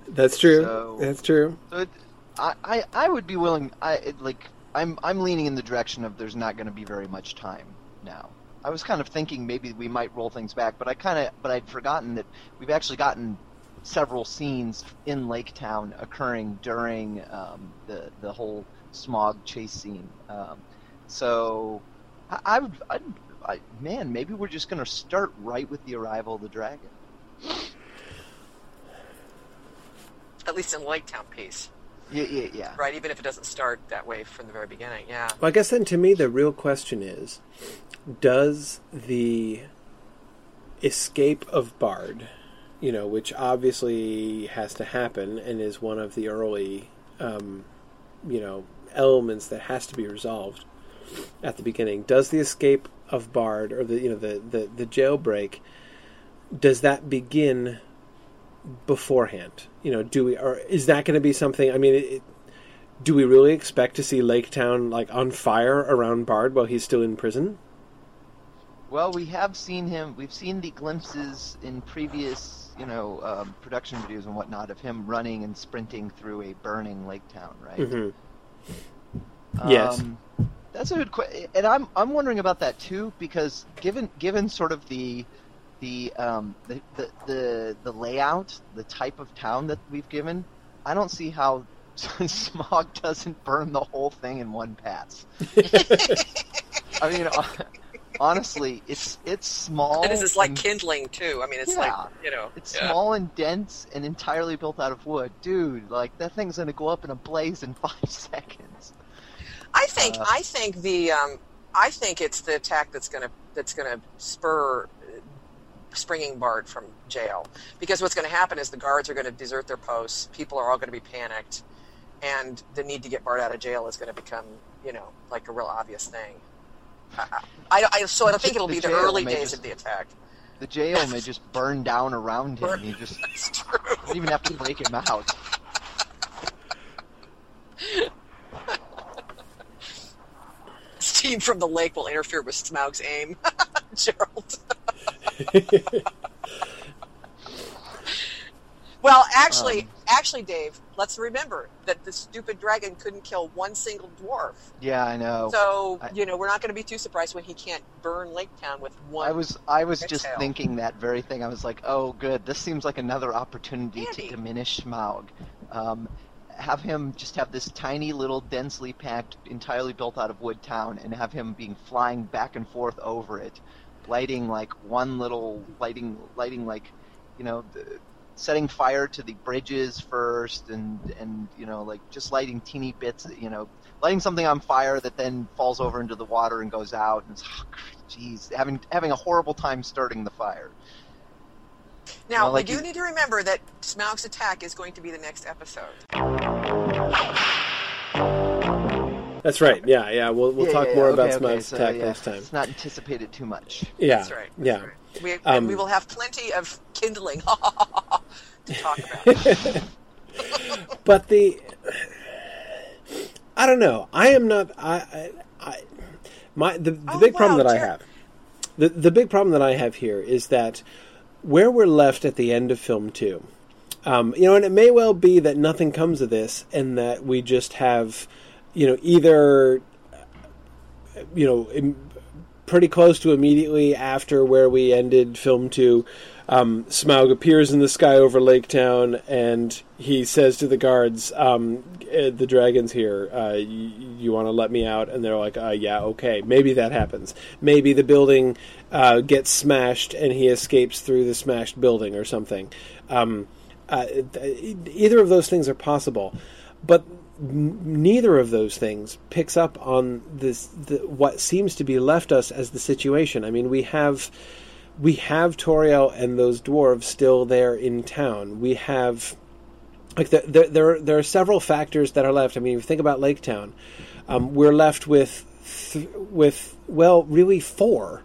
that's true. So- that's true. So it, I, I I would be willing. I like. I'm I'm leaning in the direction of there's not going to be very much time now. I was kind of thinking maybe we might roll things back, but I kind of but I'd forgotten that we've actually gotten several scenes in Lake Town occurring during um, the the whole Smaug chase scene. Um, so I, I would I'd, I, man maybe we're just going to start right with the arrival of the dragon. At least in Lake Town piece. Yeah, yeah, yeah. right? Even if it doesn't start that way from the very beginning. Yeah. Well, I guess then to me the real question is does the escape of Bard, you know, which obviously has to happen and is one of the early, um, you know, elements that has to be resolved at the beginning, does the escape of Bard or the you know the the, the jailbreak does that begin beforehand? You know, do we or is that going to be something? I mean, it, do we really expect to see Lake Town like on fire around Bard while he's still in prison? Well, we have seen him. We've seen the glimpses in previous, you know, um, production videos and whatnot of him running and sprinting through a burning lake town, right? Mm-hmm. Yes. Um, that's a good question, and I'm I'm wondering about that too because given given sort of the the um the, the the the layout, the type of town that we've given, I don't see how Smaug doesn't burn the whole thing in one pass. I mean, honestly, it's it's small. And this is like and- kindling too. I mean, it's Yeah. like you know, It's yeah. small and dense and entirely built out of wood, dude. Like that thing's gonna go up in a blaze in five seconds. I think Uh, I think the um, I think it's the attack that's gonna that's gonna spur springing Bard from jail because what's going to happen is the guards are going to desert their posts. People are all going to be panicked, and the need to get Bard out of jail is going to become you know like a real obvious thing. I, I, I so I think it'll The be the early days just- of the attack. The jail may just burn down around him. Burn- You just That's true. don't even have to break him out. Steam from the lake will interfere with Smaug's aim. Gerald. well, actually, Um. actually, Dave, let's remember that the stupid dragon couldn't kill one single dwarf. Yeah, I know. So, I- you know, we're not going to be too surprised when he can't burn Lake Town with one. I was I was just exhale. thinking that very thing. I was like, oh, good. This seems like another opportunity Andy. to diminish Smaug. Um, have him just have this tiny little densely packed, entirely built out of wood town, and have him being flying back and forth over it, lighting like one little lighting, lighting like, you know, the, setting fire to the bridges first, and and you know like just lighting teeny bits, you know, lighting something on fire that then falls over into the water and goes out, and it's, oh, jeez, having having a horrible time starting the fire. now, well, like we do you- need to remember that Smaug's attack is going to be the next episode. That's right. Yeah, yeah. We'll we'll Yeah, talk yeah, more yeah, about okay, okay, Smaug's so, attack yeah, next time. Let's not anticipated too much. Yeah, That's right. that's yeah. right. We, Um, we will have plenty of kindling to talk about. but the I don't know. I am not. I. I, I my the, the Oh, big problem wow, that I have. The the big problem that I have here is that where we're left at the end of film two. Um, you know, and it may well be that nothing comes of this, and that we just have, you know, either, you know, pretty close to immediately after where we ended film two, um, Smaug appears in the sky over Lake Town, and he says to the guards, um, eh, "The dragon's here. Uh, you, you want to let me out?" And they're like, uh, "Yeah, okay." Maybe that happens. Maybe the building uh, gets smashed, and he escapes through the smashed building or something. Um, uh, either of those things are possible, but neither of those things picks up on this the, what seems to be left us as the situation. I mean, we have we have Tauriel and those dwarves still there in town. We have like the, there there are, there are several factors that are left. I mean, if you think about Lake Town, um, we're left with th- with well, really four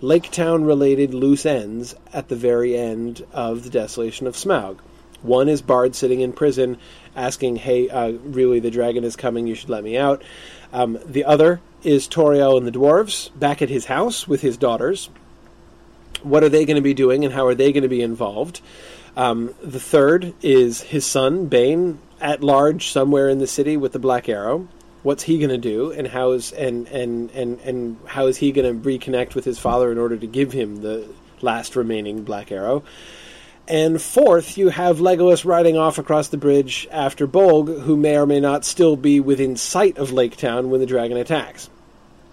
Lake Town related loose ends at the very end of the Desolation of Smaug. One is Bard sitting in prison asking, hey, uh, really, the dragon is coming, you should let me out. Um, the other is Tauriel and the dwarves back at his house with his daughters. What are they going to be doing and how are they going to be involved? Um, the third is his son, Bane, at large somewhere in the city with the Black Arrow. What's he going to do, and how is and, and, and, and how is he going to reconnect with his father in order to give him the last remaining Black Arrow? And fourth, you have Legolas riding off across the bridge after Bolg, who may or may not still be within sight of Lake Town when the dragon attacks.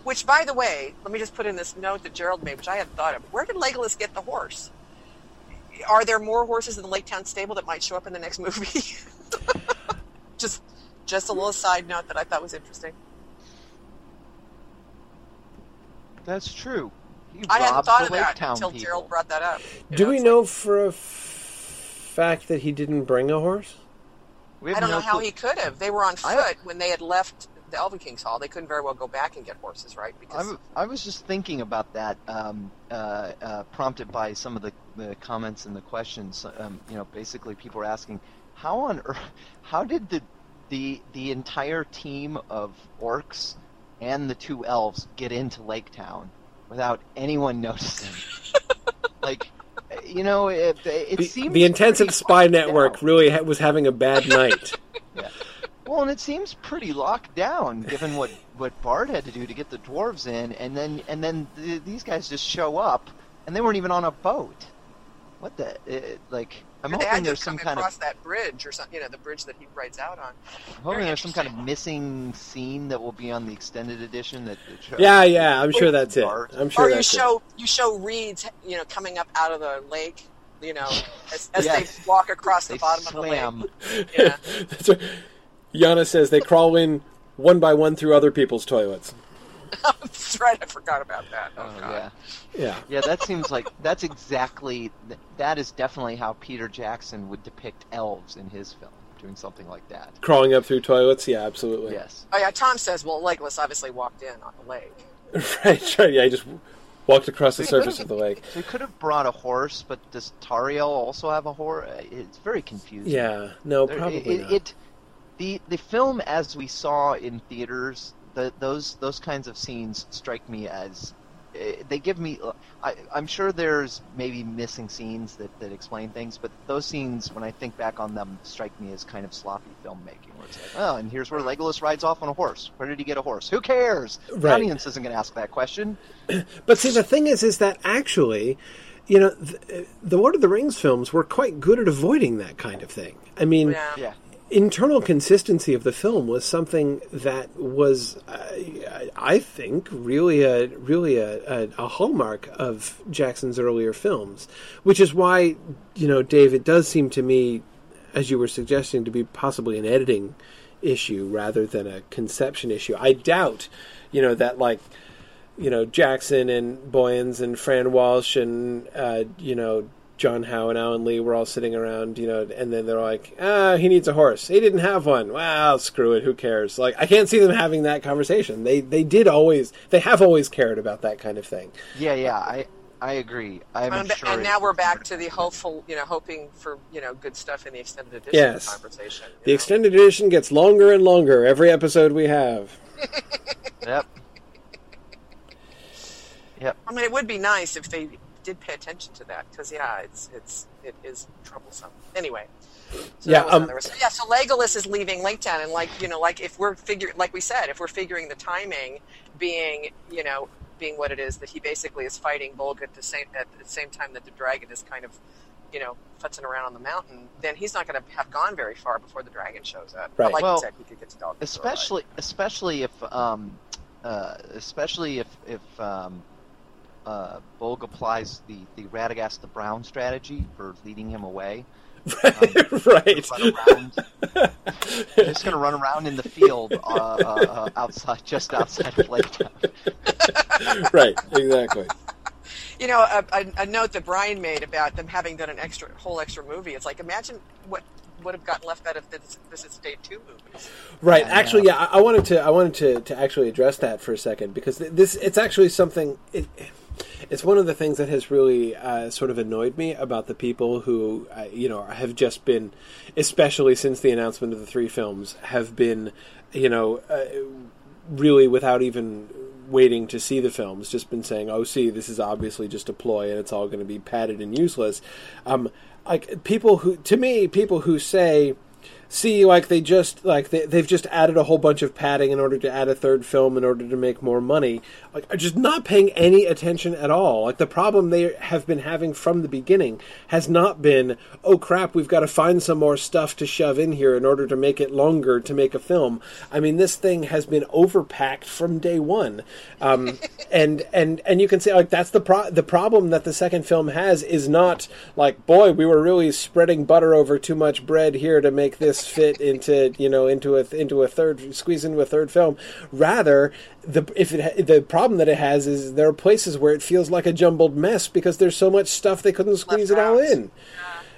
Which, by the way, let me just put in this note that Gerald made, which I hadn't thought of. Where did Legolas get the horse? Are there more horses in the Lake Town stable that might show up in the next movie? just Just a little side note that I thought was interesting. That's true. He I hadn't thought of that Town until people. Gerald brought that up. Do know, we know like, for a f- fact that he didn't bring a horse? I don't no know how clue. he could have. They were on foot I- when they had left the Elven King's Hall. They couldn't very well go back and get horses, right? I, Because w- I was just thinking about that, um, uh, uh, prompted by some of the, the comments and the questions. Um, you know, basically people are asking, how on earth, how did the the the entire team of orcs and the two elves get into Lake Town without anyone noticing? like, you know, it, it The, seems the intensive spy network down. really ha- was having a bad night. yeah. Well, and it seems pretty locked down, given what what Bard had to do to get the dwarves in, and then and then th- these guys just show up, and they weren't even on a boat. What the it, like? I'm they hoping had to there's some kind across of that bridge or something. You know, the bridge that he rides out on. I'm hoping very there's some kind of missing scene that will be on the extended edition that. that shows yeah, yeah, I'm sure that's it. I'm sure or you that's show you show reeds, you know, coming up out of the lake. You know, as, as Yes. they walk across the They bottom slam. of the lake. Yeah. That's what Yana says they crawl in one by one through other people's toilets. That's right. I forgot about that. Oh, Oh, God. yeah, Yeah. yeah. That seems like that's exactly that is definitely how Peter Jackson would depict elves in his film, doing something like that. Crawling up through toilets, yeah, absolutely. Yes. Oh yeah. Tom says, well, Legolas obviously walked in on the lake. right, right, yeah, he just walked across the They surface of the lake. They could have brought a horse, but does Tauriel also have a horse? It's very confusing. Yeah, no, There- probably it, not. it- the the film as we saw in theaters, the, those those kinds of scenes strike me as eh, they give me. I, I'm sure there's maybe missing scenes that, that explain things, but those scenes, when I think back on them, strike me as kind of sloppy filmmaking. Where it's like, oh, and here's where Legolas rides off on a horse. Where did he get a horse? Who cares? The audience isn't going to ask that question. But see, the thing is, is that actually, you know, the, the Lord of the Rings films were quite good at avoiding that kind of thing. I mean, Yeah. Internal consistency of the film was something that was, uh, I think, really a really a, a, a hallmark of Jackson's earlier films, which is why you know, Dave, it does seem to me, as you were suggesting, to be possibly an editing issue rather than a conception issue. I doubt, you know, that like. You know Jackson and Boyens and Fran Walsh and uh, you know John Howe and Alan Lee were all sitting around, you know, and then they're like, ah, he needs a horse. He didn't have one. Well, screw it. Who cares? Like, I can't see them having that conversation. They they did always, they have always cared about that kind of thing. Yeah, yeah. I I agree. I'm And, sure. and now we're back to the hopeful, you know, hoping for you know good stuff in the extended edition Yes. conversation. The know? extended edition gets longer and longer every episode we have. Yep. Yep. I mean, it would be nice if they did pay attention to that because yeah, it's it's it is troublesome. Anyway. So Yeah, um, so yeah. So Legolas is leaving Lake Town, and like you know, like if we're figuring, like we said, if we're figuring the timing being, you know, being what it is that he basically is fighting Bolg at the same at the same time that the dragon is kind of, you know, futzing around on the mountain, then he's not going to have gone very far before the dragon shows up. But Right. like Well, you said, he could get to Dog. especially especially if um, uh, especially if if um, uh, Bolg applies the the Radagast the Brown strategy for leading him away. right. Run around. Just going to run around in the field uh, uh, outside, just outside of Lake Town. right. Exactly. You know, a, a, a note that Brian made about them having done an extra whole extra movie. It's like imagine what would have gotten left out of this, this is day two movies. Right. Yeah, actually, yeah, I, I wanted to. I wanted to, to actually address that for a second because th- this. It's actually something. It, it's one of the things that has really uh, sort of annoyed me about the people who, uh, you know, have just been, especially since the announcement of the three films, have been, you know, uh, really without even waiting to see the films, just been saying, "Oh, see, this is obviously just a ploy, and it's all going to be padded and useless." Um, like people who, to me, people who say see like they just like they, they've just added a whole bunch of padding in order to add a third film in order to make more money like are just not paying any attention at all. Like the problem they have been having from the beginning has not been, oh crap, we've got to find some more stuff to shove in here in order to make it longer to make a film. I mean, this thing has been overpacked from day one, um, and and and you can say like that's the pro- the problem that the second film has is not like boy we were really spreading butter over too much bread here to make this fit into you know into a into a third squeeze into a third film. Rather, the if it the problem that it has is there are places where it feels like a jumbled mess because there's so much stuff they couldn't squeeze Left it all out. in.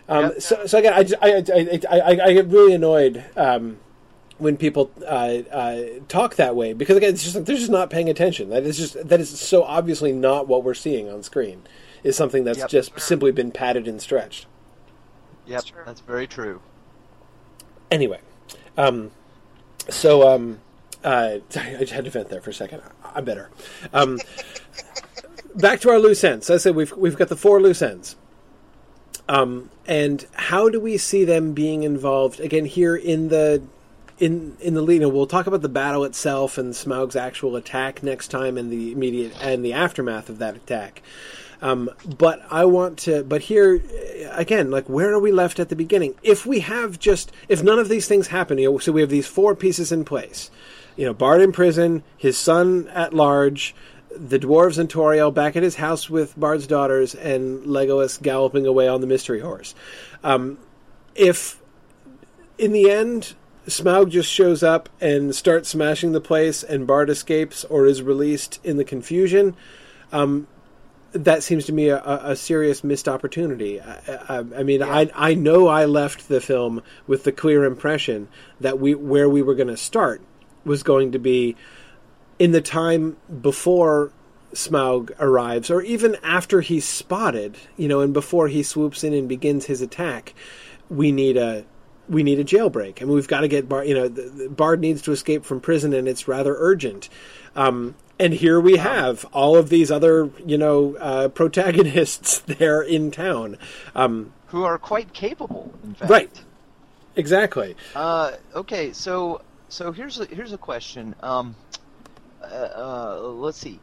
Um, Yep. So, so again, I, just- I, I, I, I, I get really annoyed um, when people uh, uh, talk that way because again, it's just like they're just not paying attention. That is just that is so obviously not what we're seeing on screen. Is something that's Yep. just simply been padded and stretched. Yep, true. that's very true. Anyway, um, so um, uh, I just had to vent there for a second. I'm better. Um, back to our loose ends. As I said we've we've got the four loose ends. Um, and how do we see them being involved again here in the in in the lead? Know, we'll talk about the battle itself and Smaug's actual attack next time and the immediate and the aftermath of that attack. Um, but I want to. But here again, like where are we left at the beginning? If we have just if none of these things happen, you know, so we have these four pieces in place. You know, Bard in prison, his son at large, the dwarves and Tauriel back at his house with Bard's daughters, and Legolas galloping away on the mystery horse. Um, if in the end Smaug just shows up and starts smashing the place, and Bard escapes or is released in the confusion, um, that seems to me a, a serious missed opportunity. I, I, I mean, I I know I left the film with the clear impression that we where we were going to start was going to be in the time before Smaug arrives, or even after he's spotted, you know, and before he swoops in and begins his attack, we need a we need a jailbreak, and we've got to get Bard. You know, the, the Bard needs to escape from prison, and it's rather urgent. Um, and here we have all of these other, you know, uh, protagonists there in town. Um, Who are quite capable, in fact. right, exactly. Uh, okay, so so here's a, here's a question. Um, uh, uh, let's see.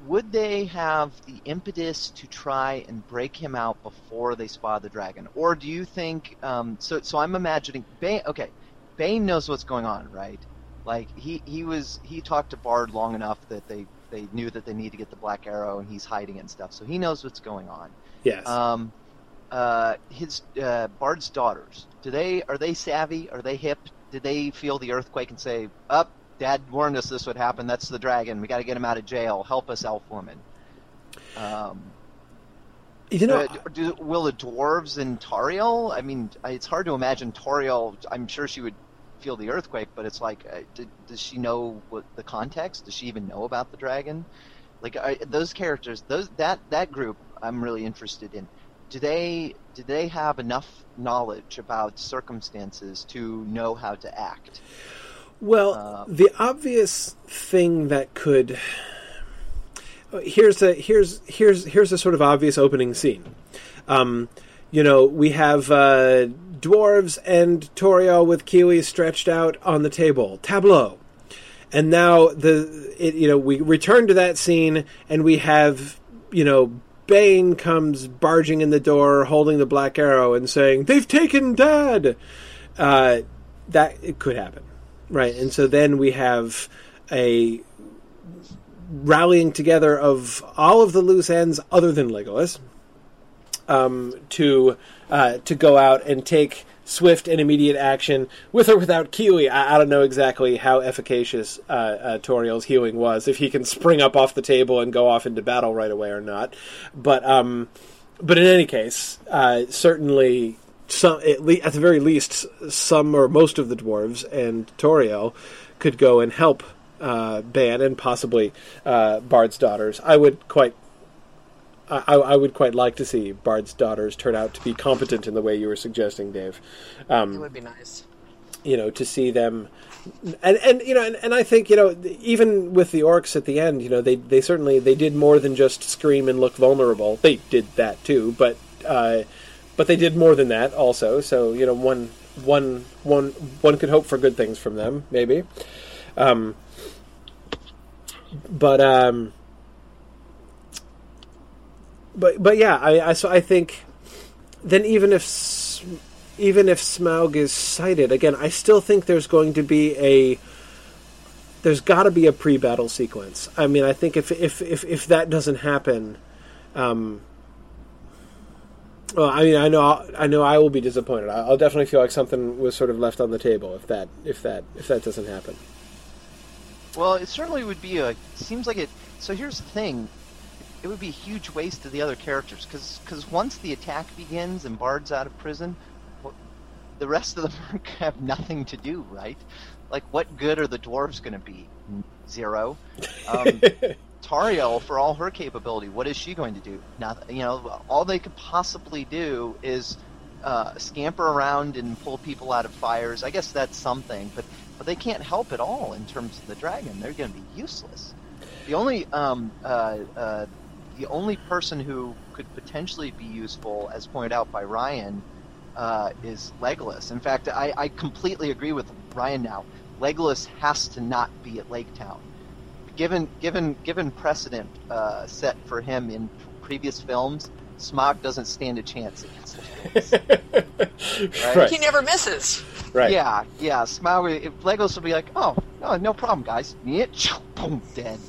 Would they have the impetus to try and break him out before they spot the dragon, or do you think? Um, so so I'm imagining Bane. Okay, Bane knows what's going on, right? Like he he was he talked to Bard long enough that they they knew that they need to get the Black Arrow, and he's hiding it and stuff. So he knows what's going on. Yes. Um, uh, his uh, Bard's daughters. Do they are they savvy? Are they hip? Did they feel the earthquake and say, "Up, Dad warned us this would happen. That's the dragon. We got to get him out of jail. Help us, Elf Woman." Um, you know, uh, do, will the dwarves and Tauriel? I mean, it's hard to imagine Tauriel. I'm sure she would feel the earthquake, but it's like, uh, d- does she know what the context? Does she even know about the dragon? Like I, those characters, those that that group, I'm really interested in. Do they do they have enough knowledge about circumstances to know how to act? Well, Um, the obvious thing that could here's a here's here's here's a sort of obvious opening scene. Um, you know, we have uh, dwarves and Tauriel with Kili stretched out on the table, tableau, and now the it, you know we return to that scene and we have you know Bane comes barging in the door holding the black arrow and saying they've taken Dad. Uh, that it could happen, right? And so then we have a rallying together of all of the loose ends other than Legolas um, to uh, to go out and take swift and immediate action with or without Kili. I, I don't know exactly how efficacious uh, uh, Tauriel's healing was, if he can spring up off the table and go off into battle right away or not. But um, but in any case, uh, certainly. Some, at, le- at the very least, some or most of the dwarves and Tauriel could go and help uh, Bane and possibly uh, Bard's daughters. I would quite, I, I would quite like to see Bard's daughters turn out to be competent in the way you were suggesting, Dave. It Um, would be nice. you know, to see them, and and you know, and, and I think you know, even with the orcs at the end, you know, they they certainly they did more than just scream and look vulnerable. They did that too, but uh, but they did more than that also. So you know, one one one one could hope for good things from them, maybe. Um, but um, but but yeah, I, I so I think then even if even if Smaug is sighted again, I still think there's going to be a there's got to be a pre-battle sequence. I mean, I think if if if, if that doesn't happen, um, well, I mean, I know I know I will be disappointed. I'll definitely feel like something was sort of left on the table if that if that if that doesn't happen. Well, it certainly would be a. Seems like it. So here's the thing. It would be a huge waste of the other characters because once the attack begins and Bard's out of prison, the rest of them have nothing to do, right? Like, what good are the dwarves going to be? Zero. Um, Tauriel, for all her capability, what is she going to do? Nothing. You know, all they could possibly do is uh, scamper around and pull people out of fires. I guess that's something, but but they can't help at all in terms of the dragon. They're going to be useless. The only um, uh, uh, the only person who could potentially be useful, as pointed out by Ryan, uh, is Legolas. In fact, I, I completely agree with Ryan now. Legolas has to not be at Lake Town. Given given given precedent uh, set for him in previous films, Smaug doesn't stand a chance against Legolas. right. He never misses. Right. Yeah, yeah. Smaug, if Legolas will be like, oh, no, no problem, guys. Yeah, boom, dead.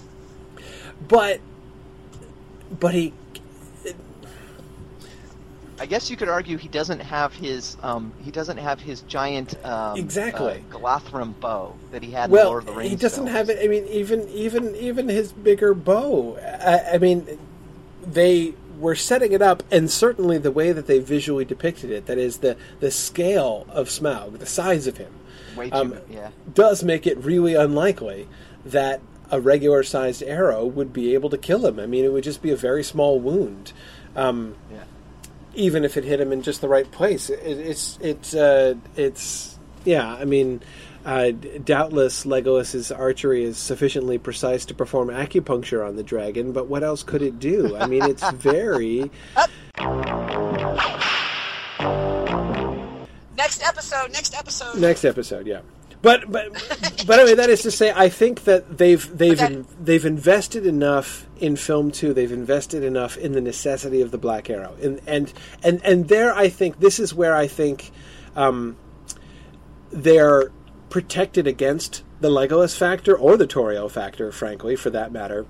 But but he I guess you could argue he doesn't have his um, he doesn't have his giant um, Exactly. uh, bow that he had in Lord well of the Rings. he doesn't films. have it. I mean, even even even his bigger bow. I, I mean, they were setting it up, and certainly the way that they visually depicted it, that is the the scale of Smaug, the size of him, too, um, yeah. does make it really unlikely that a regular sized arrow would be able to kill him. I mean, it would just be a very small wound. Um, Yeah. even if it hit him in just the right place. It, it's it's uh, it's yeah. I mean, uh, doubtless Legolas's archery is sufficiently precise to perform acupuncture on the dragon, but what else could it do? I mean, it's very Next episode. Next episode. next episode, yeah. But but but anyway, that is to say, I think that they've they've in, they've invested enough in film two. They've invested enough in the necessity of the Black Arrow, and and and and there, I think this is where I think um, they're protected against the Legolas factor or the Tauriel factor, frankly, for that matter,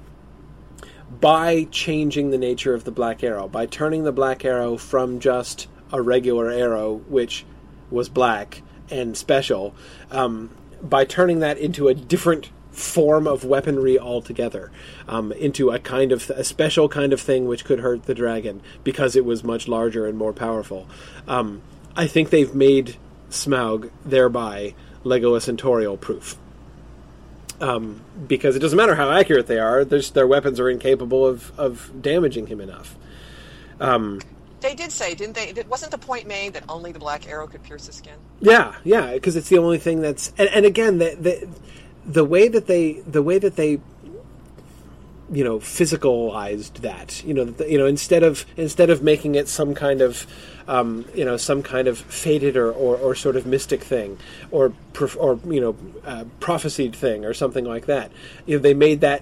by changing the nature of the Black Arrow, by turning the Black Arrow from just a regular arrow, which was black and special, um, by turning that into a different form of weaponry altogether, um, into a kind of a special kind of thing which could hurt the dragon because it was much larger and more powerful. Um, I think they've made Smaug thereby lego Tauriel proof um, because it doesn't matter how accurate they are; their weapons are incapable of, of damaging him enough. They did say, didn't they? Wasn't the point made that only the black arrow could pierce the skin? yeah, yeah, because it's the only thing that's and, and again the, the the way that they the way that they you know physicalized that you know that, you know instead of instead of making it some kind of um, you know some kind of fated or, or, or sort of mystic thing or or you know uh, prophesied thing or something like that you know they made that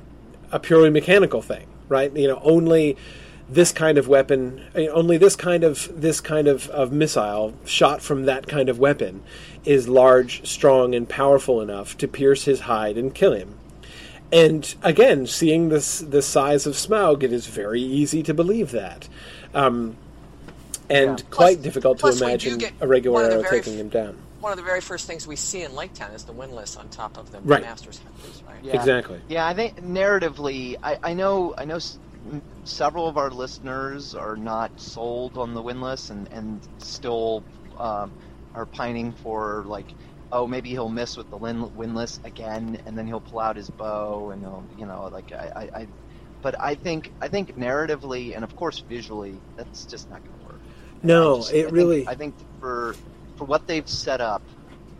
a purely mechanical thing right you know only this kind of weapon I mean, only this kind of this kind of, of missile shot from that kind of weapon is large strong and powerful enough to pierce his hide and kill him and again, seeing this the size of Smaug, it is very easy to believe that, um, and Yeah. quite Plus- difficult to plus we do imagine a regular one of arrow taking f- him down. One of the very first things we see in Lake Town is the windlass on top of the Right. master's headpiece, right? Yeah. Exactly. Yeah, I think narratively, I, I know, I know, s- m- several of our listeners are not sold on the windlass and and still um, are pining for like, oh, maybe he'll miss with the windlass again, and then he'll pull out his bow, and he'll, you know, like I, I, I but I think I think narratively and of course visually, that's just not going to work. No, I just- I it think- really. I think for for what they've set up,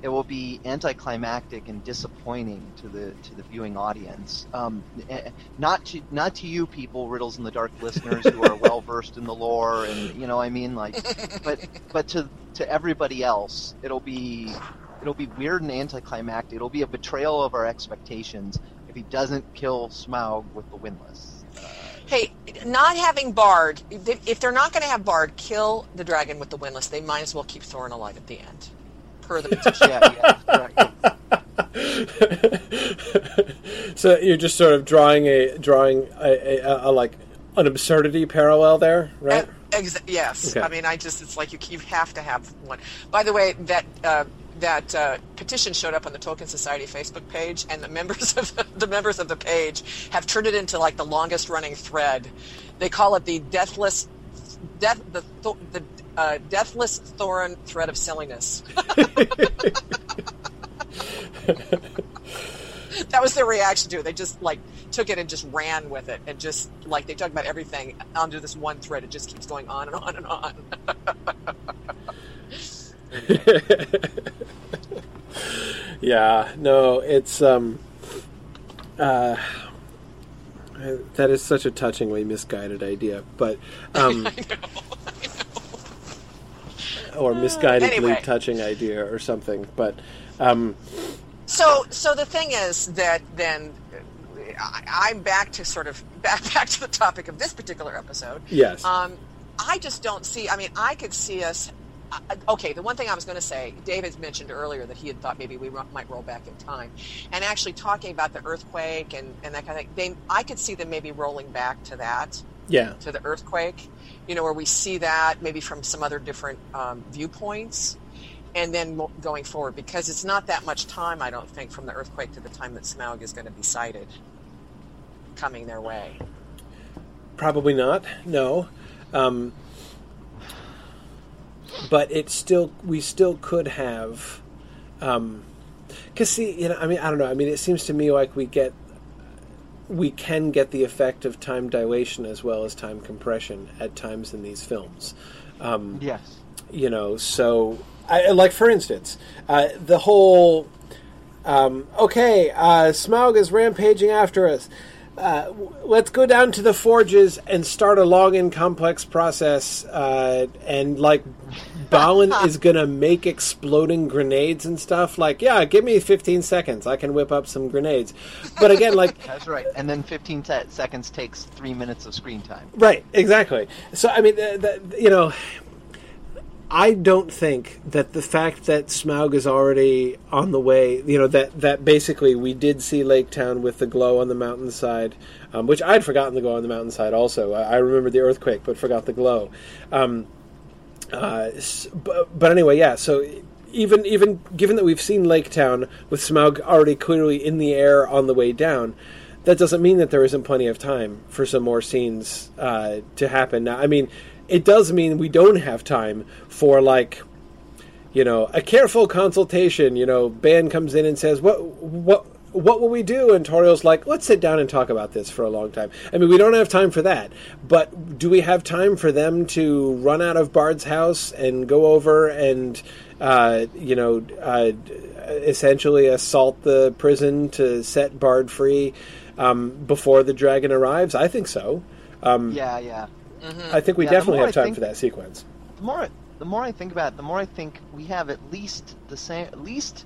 it will be anticlimactic and disappointing to the to the viewing audience. Um, eh, not to not to you people, riddles in the dark listeners who are well versed in the lore, and you know, I mean, like, but but to to everybody else, it'll be it'll be weird and anticlimactic. It'll be a betrayal of our expectations. if he doesn't kill Smaug with the windlass. Hey, not having Bard, if if they're not going to have Bard kill the dragon with the windlass, they might as well keep Thorin alive at the end. Per the petition. yeah, yeah, correct. so you're just sort of drawing a drawing a, a, a like an absurdity parallel there, right? Ex- yes. Okay. I mean, I just, it's like you, you have to have one. By the way, that, uh, that uh, petition showed up on the Tolkien Society Facebook page, and the members of the, the members of the page have turned it into like the longest running thread. They call it the deathless, death, the the uh, deathless Thorin thread of silliness. that was their reaction to it. They just like took it and just ran with it, and just like they talk about everything under this one thread. It just keeps going on and on and on. yeah, no, it's um, uh, that is such a touchingly misguided idea, but um, or misguidedly Anyway. touching idea or something, but um, So, so the thing is that then I, I'm back to sort of back back to the topic of this particular episode. yes, Um, I just don't see. I mean, I could see us. uh, Okay, the one thing I was going to say, David mentioned earlier that he had thought maybe we might roll back in time, and actually talking about the earthquake and, and that kind of thing. They, I could see them maybe rolling back to that, yeah, to the earthquake, you know, where we see that maybe from some other different um, viewpoints, and then going forward because it's not that much time, I don't think, from the earthquake to the time that Smaug is going to be sighted coming their way. Probably not. No, um, but it still we still could have. Because see, you know, I mean, I don't know. I mean, it seems to me like we get we can get the effect of time dilation as well as time compression at times in these films. Um, yes. you know so I, like for instance uh, the whole um, okay uh, smaug is rampaging after us uh, w- let's go down to the forges and start a long and complex process uh, and like Balin is gonna make exploding grenades and stuff like yeah give me 15 seconds I can whip up some grenades but again like That's right. And then 15 se- seconds takes three minutes of screen time. Right, exactly. So I mean, th th you know, I don't think that the fact that Smaug is already on the way, you know, that that basically we did see Lake Town with the glow on the mountainside, um, which I'd forgotten the glow on the mountainside. Also, I, I remembered the earthquake, but forgot the glow. Um, uh, but, but anyway, yeah. So even even given that we've seen Lake Town with Smaug already clearly in the air on the way down, that doesn't mean that there isn't plenty of time for some more scenes uh, to happen. Now, I mean, it does mean we don't have time for like you know, a careful consultation. You know, Bane comes in and says, "What, what, what will we do?" And Tauriel's like, "Let's sit down and talk about this for a long time." I mean, we don't have time for that, but do we have time for them to run out of Bard's house and go over and, uh, you know, uh, essentially assault the prison to set Bard free um, before the dragon arrives? I think so. Yeah, yeah. I think we Yeah, definitely have time think- for that sequence. the more the more I think about it, the more I think we have at least the same, at least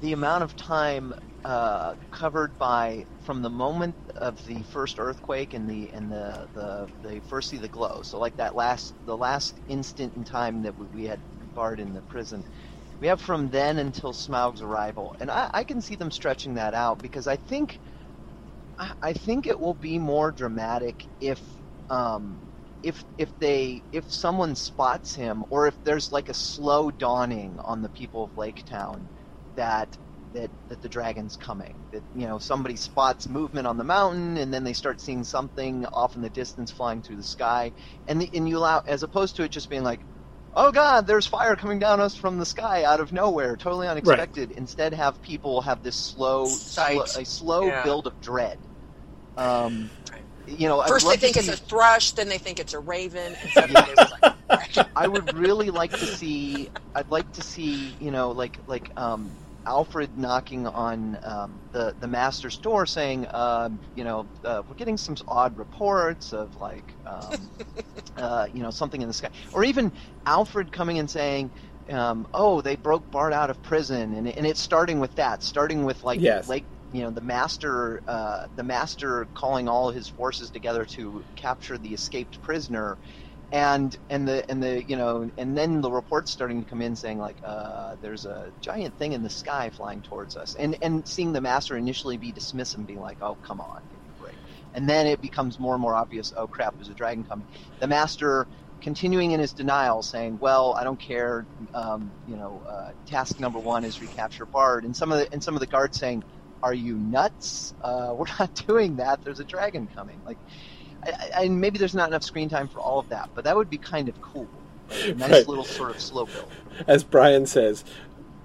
the amount of time uh, covered by from the moment of the first earthquake and the and the the, the first see the glow. So like that last the last instant in time that we, we had Bard in the prison. We have from then until Smaug's arrival, and I, I can see them stretching that out because I think I I think it will be more dramatic if um, if if they if someone spots him or if there's like a slow dawning on the people of Lake Town that that that the dragon's coming that you know somebody spots movement on the mountain and then they start seeing something off in the distance flying through the sky and the, and you allow as opposed to it just being like oh god there's fire coming down us from the sky out of nowhere totally unexpected instead have people have this slow, Sight. slow a slow Yeah. build of dread um you know First they think see- it's a thrush, then they think it's a raven, and suddenly they was like, I would really like to see. I'd like to see, you know, like like um, Alfred knocking on um, the the master's door, saying, um, you know, uh, we're getting some odd reports of like, um, uh, you know, something in the sky, or even Alfred coming and saying. Um, oh, they broke Bard out of prison, and, and it's starting with that, starting with like Yes. Lake you know the master uh, the master calling all his forces together to capture the escaped prisoner and and the and the you know and then the reports starting to come in saying like uh, there's a giant thing in the sky flying towards us. And and seeing the master initially be dismissive and being like oh come on and then it becomes more and more obvious oh crap there's a dragon coming. The master continuing in his denial saying well I don't care um, you know uh, task number one is recapture Bard. And some of the and some of the guards saying are you nuts? Uh, we're not doing that. There's a dragon coming. Like and maybe there's not enough screen time for all of that, but that would be kind of cool. Nice Right. little sort of slow build. As Brian says,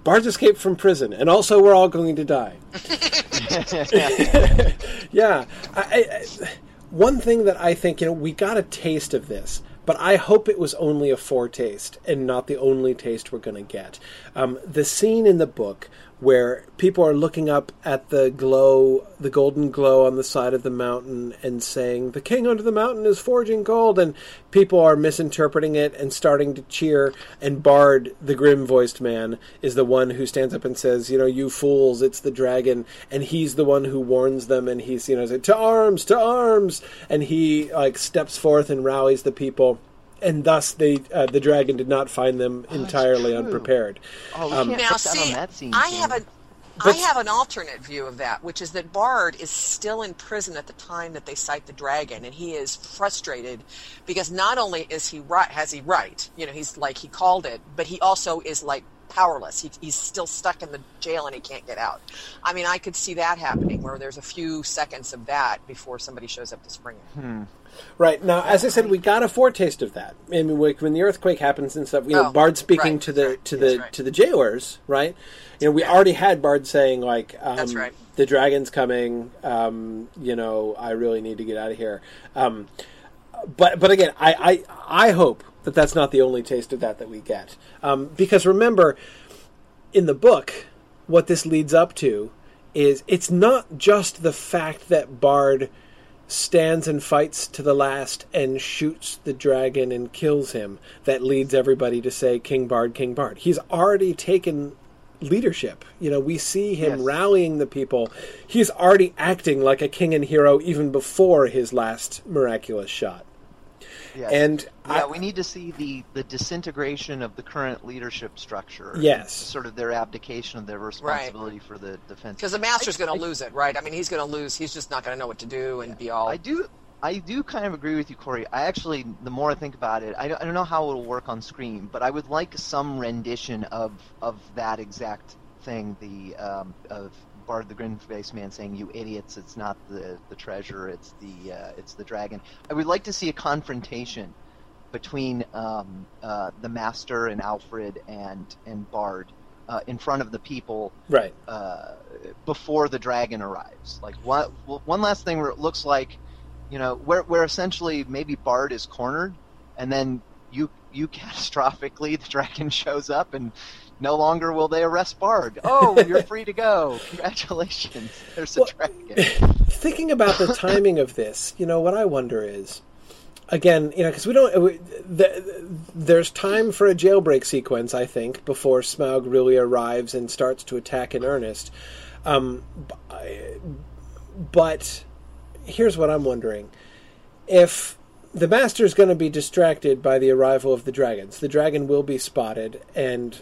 Bard's escaped from prison, and also we're all going to die. yeah. I, I, one thing that I think, you know, we got a taste of this, but I hope it was only a foretaste and not the only taste we're going to get. Um, the scene in the book where people are looking up at the glow, the golden glow on the side of the mountain and saying, The king under the mountain is forging gold, and people are misinterpreting it and starting to cheer. And Bard, the grim voiced man, is the one who stands up and says, You know, you fools, it's the dragon. And he's the one who warns them, and he's, you know, To arms, to arms! And he, like, steps forth and rallies the people. And thus, they uh, the dragon did not find them entirely unprepared. Oh, Um, Now, put that see, on that scene. I have a, I But- have an alternate view of that, which is that Bard is still in prison at the time that they sight the dragon, and he is frustrated because not only is he right, has he right, you know, he's like he called it, but he also is like powerless. He, he's still stuck in the jail and he can't get out. I mean, I could see that happening where there's a few seconds of that before somebody shows up to spring him. Right now, as I said, we got a foretaste of that. I mean, when the earthquake happens and stuff, you know, Oh, Bard speaking right, to the to the right. to the jailers, right? You know, we already had Bard saying like, um, That's right. the dragon's coming. Um, you know, I really need to get out of here. Um, but but again, I, I I hope that that's not the only taste of that that we get, um, because remember, in the book, what this leads up to is it's not just the fact that Bard stands and fights to the last and shoots the dragon and kills him that leads everybody to say King Bard, King Bard. He's already taken leadership. You know, we see him Yes. rallying the people. He's already acting like a king and hero even before his last miraculous shot. Yes. And yeah, I- we need to see the, the disintegration of the current leadership structure. Yes. Sort of their abdication of their responsibility for the defense. Because the master's going to lose it, right? I mean, he's going to lose. He's just not going to know what to do and be all. I do. I do kind of agree with you, Corey. I actually, the more I think about it, I don't, I don't know how it'll work on screen, but I would like some rendition of of that exact thing. The um, of Bard the Grin Faced Man saying, "You idiots! It's not the the treasure. It's the uh, it's the dragon." I would like to see a confrontation between um, uh, the Master and Alfred and and Bard uh, in front of the people Right. uh, before the dragon arrives. Like one, one last thing where it looks like, you know, where where essentially maybe Bard is cornered, and then you you catastrophically the dragon shows up and. No longer will they arrest Bard. Oh, you're free to go. Congratulations. There's a Well- dragon. thinking about the timing of this, you know, what I wonder is, again, you know, because we don't, we, the, there's time for a jailbreak sequence, I think, before Smaug really arrives and starts to attack in earnest. Um, but here's what I'm wondering: if the master's going to be distracted by the arrival of the dragons, the dragon will be spotted and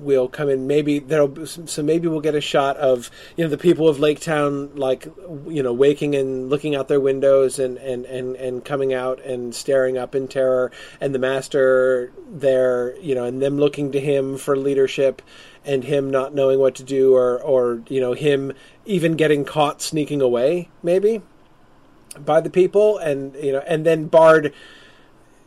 will come in. Maybe there'll so maybe we'll get a shot of you know the people of Lake Town like you know waking and looking out their windows and and and and coming out and staring up in terror, and the master there you know and them looking to him for leadership. And him not knowing what to do, or, or you know, him even getting caught sneaking away, maybe by the people, and you know, and then Bard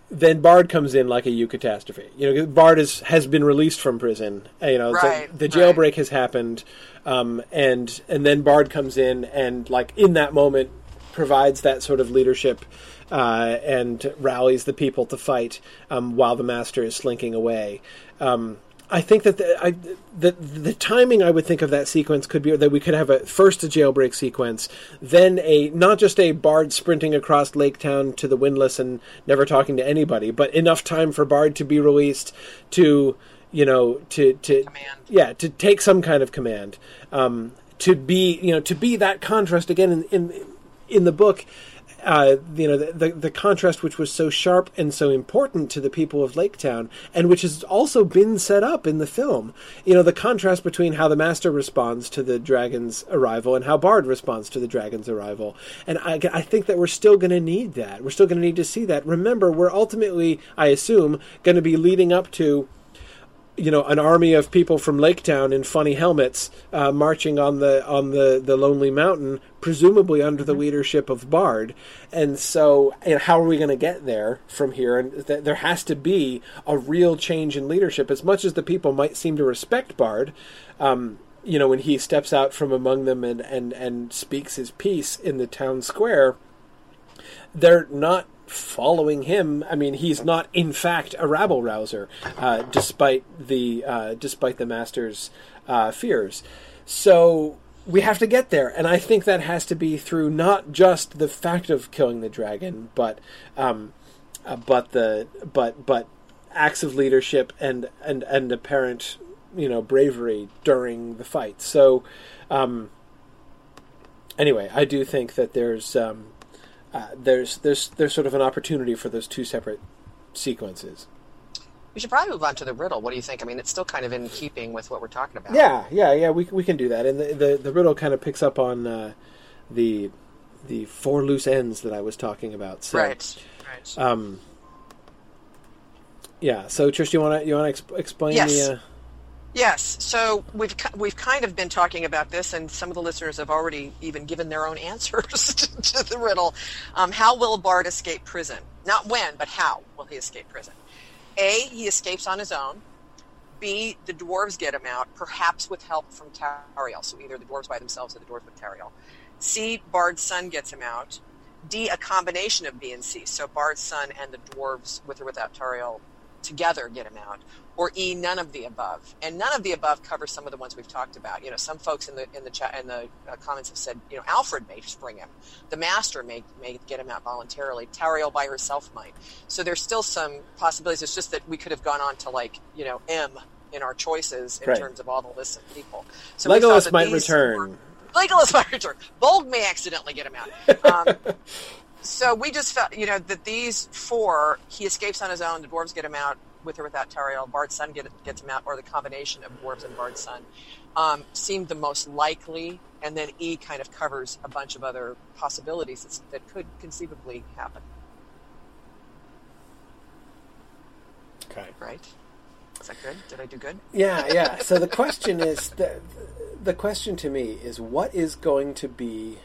then Bard comes in like a eucatastrophe. You know, Bard is, has been released from prison. uh, You know, Right, the right. jailbreak has happened, um, and and then Bard comes in and like in that moment provides that sort of leadership uh, and rallies the people to fight um, while the master is slinking away. Um, I think that the, I, the the timing I would think of that sequence could be that we could have a first a jailbreak sequence, then a not just a Bard sprinting across Lake Town to the windlass and never talking to anybody, but enough time for Bard to be released to you know to to Command. yeah to take some kind of command. Um, to be you know to be that contrast again in in, in the book uh, you know the, the, the contrast which was so sharp and so important to the people of Lake Town, and which has also been set up in the film. You know the contrast between how the Master responds to the dragon's arrival and how Bard responds to the dragon's arrival. And I, I think that we're still going to need that. We're still going to need to see that. Remember, we're ultimately, I assume, going to be leading up to you know an army of people from Lake Town in funny helmets uh, marching on the on the the lonely mountain, presumably under the leadership of Bard. And so, you know, how are we going to get there from here? And th- there has to be a real change in leadership. As much as the people might seem to respect Bard, um, you know, when he steps out from among them and and and speaks his piece in the town square, they're not following him. I mean, he's not in fact a rabble rouser, uh, despite the uh, despite the master's uh, fears. So we have to get there, and I think that has to be through not just the fact of killing the dragon, but um, uh, but the but but acts of leadership and and and apparent you know bravery during the fight. So. Um, anyway, I do think that there's um, uh, there's there's there's sort of an opportunity for those two separate sequences. We should probably move on to the riddle. What do you think? I mean, it's still kind of in keeping with what we're talking about. Yeah, yeah, yeah. We we can do that, and the the, the riddle kind of picks up on uh, the the four loose ends that I was talking about. So, right. Right. Um, yeah. So, Trish, you want to you want to exp- explain Yes. the? Uh, Yes. So we've we've kind of been talking about this, and some of the listeners have already even given their own answers to, the riddle. Um, how will Bard escape prison? Not when, but how will he escape prison? A. He escapes on his own. B. The dwarves get him out, perhaps with help from Tauriel. So either the dwarves by themselves or the dwarves with Tauriel. C. Bard's son gets him out. D. A combination of B and C. So Bard's son and the dwarves, with or without Tauriel, together get him out or E, none of the above. And none of the above covers some of the ones we've talked about. You know, some folks in the in the chat in the uh, comments have said, you know, Alfred may spring him, the Master may may get him out voluntarily, Tauriel by herself might. So there's still some possibilities. It's just that we could have gone on to like you know M in our choices in Right. terms of all the lists of people. So Legolas might return. were- Legolas might return. Bolg may accidentally get him out. Um, so we just felt, you know, that these four, he escapes on his own. The dwarves get him out with or without Tauriel. Bard's son get, gets him out, or the combination of dwarves and Bard's son, um, seemed the most likely. And then E kind of covers a bunch of other possibilities that could conceivably happen. okay. Right? Is that good? Did I do good? Yeah, yeah. So the question is the, the question to me is what is going to be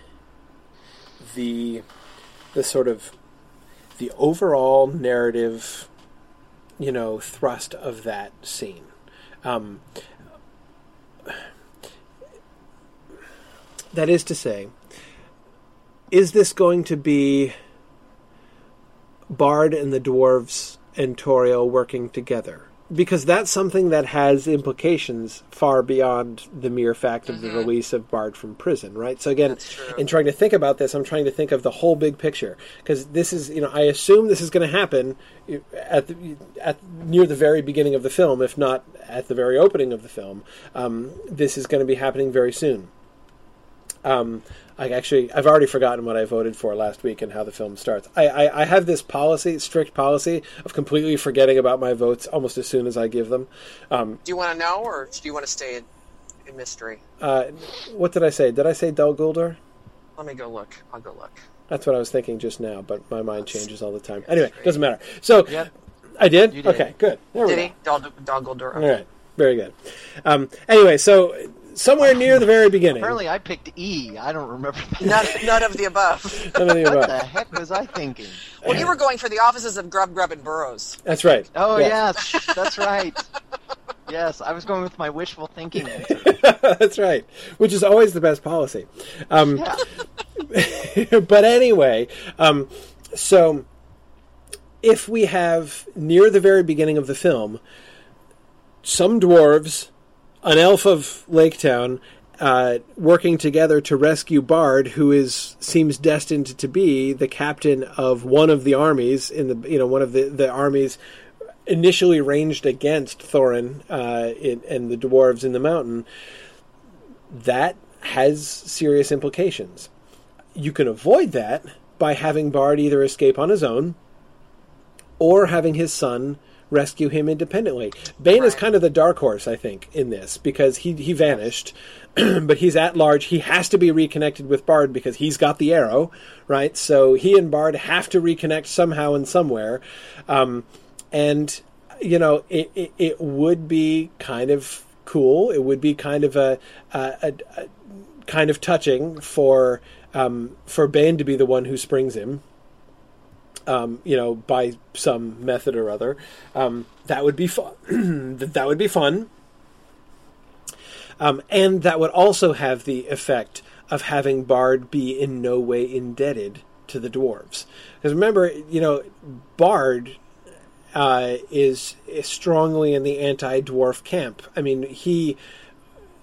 the the sort of the overall narrative, you know, thrust of that scene. Um, that is to say, is this going to be Bard and the dwarves and Tauriel working together? Because that's something that has implications far beyond the mere fact of the release of Bard from prison, right? So again, in trying to think about this, I'm trying to think of the whole big picture because this is, you know, I assume this is going to happen at the, at near the very beginning of the film, if not at the very opening of the film. Um, this is going to be happening very soon. Um, I actually, I've already forgotten what I voted for last week and how the film starts. I, I, I have this policy, strict policy, of completely forgetting about my votes almost as soon as I give them. Um, Do you want to know, or do you want to stay in, in mystery? uh, what did I say? Did I say Dol Guldur? Let me go look. I'll go look. That's what I was thinking just now, but my mind changes all the time. Anyway, doesn't matter. So, Yep. I did? You did. Okay, good. There we Did go. he? Dog, Dol Guldur. All right, very good. Um, anyway, so somewhere near the very beginning. Apparently, I picked E. I don't remember. That. None, none of the above. None of the what the heck was I thinking? Well, you were going for the offices of Grubb, Grubb, and Burrowes. That's right. Oh Yes. yes, that's right. Yes, I was going with my wishful thinking. That's right. Which is always the best policy. Um, Yeah. but anyway, um, so if we have near the very beginning of the film some dwarves, an elf of Lake Town, uh, working together to rescue Bard, who is seems destined to be the captain of one of the armies in the you know one of the, the armies initially ranged against Thorin uh, in, and the dwarves in the mountain. That has serious implications. You can avoid that by having Bard either escape on his own or having his son rescue him independently. Bane is kind of the dark horse, I think, in this because he he vanished, but he's at large. He has to be reconnected with Bard because he's got the arrow, right? So he and Bard have to reconnect somehow and somewhere, um, and you know it, it it would be kind of cool. It would be kind of a, a, a, a kind of touching for um, for Bane to be the one who springs him um, you know, by some method or other. Um, that would be fun. that would be fun. Um, and that would also have the effect of having Bard be in no way indebted to the dwarves. Because remember, you know, Bard uh, is, is strongly in the anti-dwarf camp. I mean, he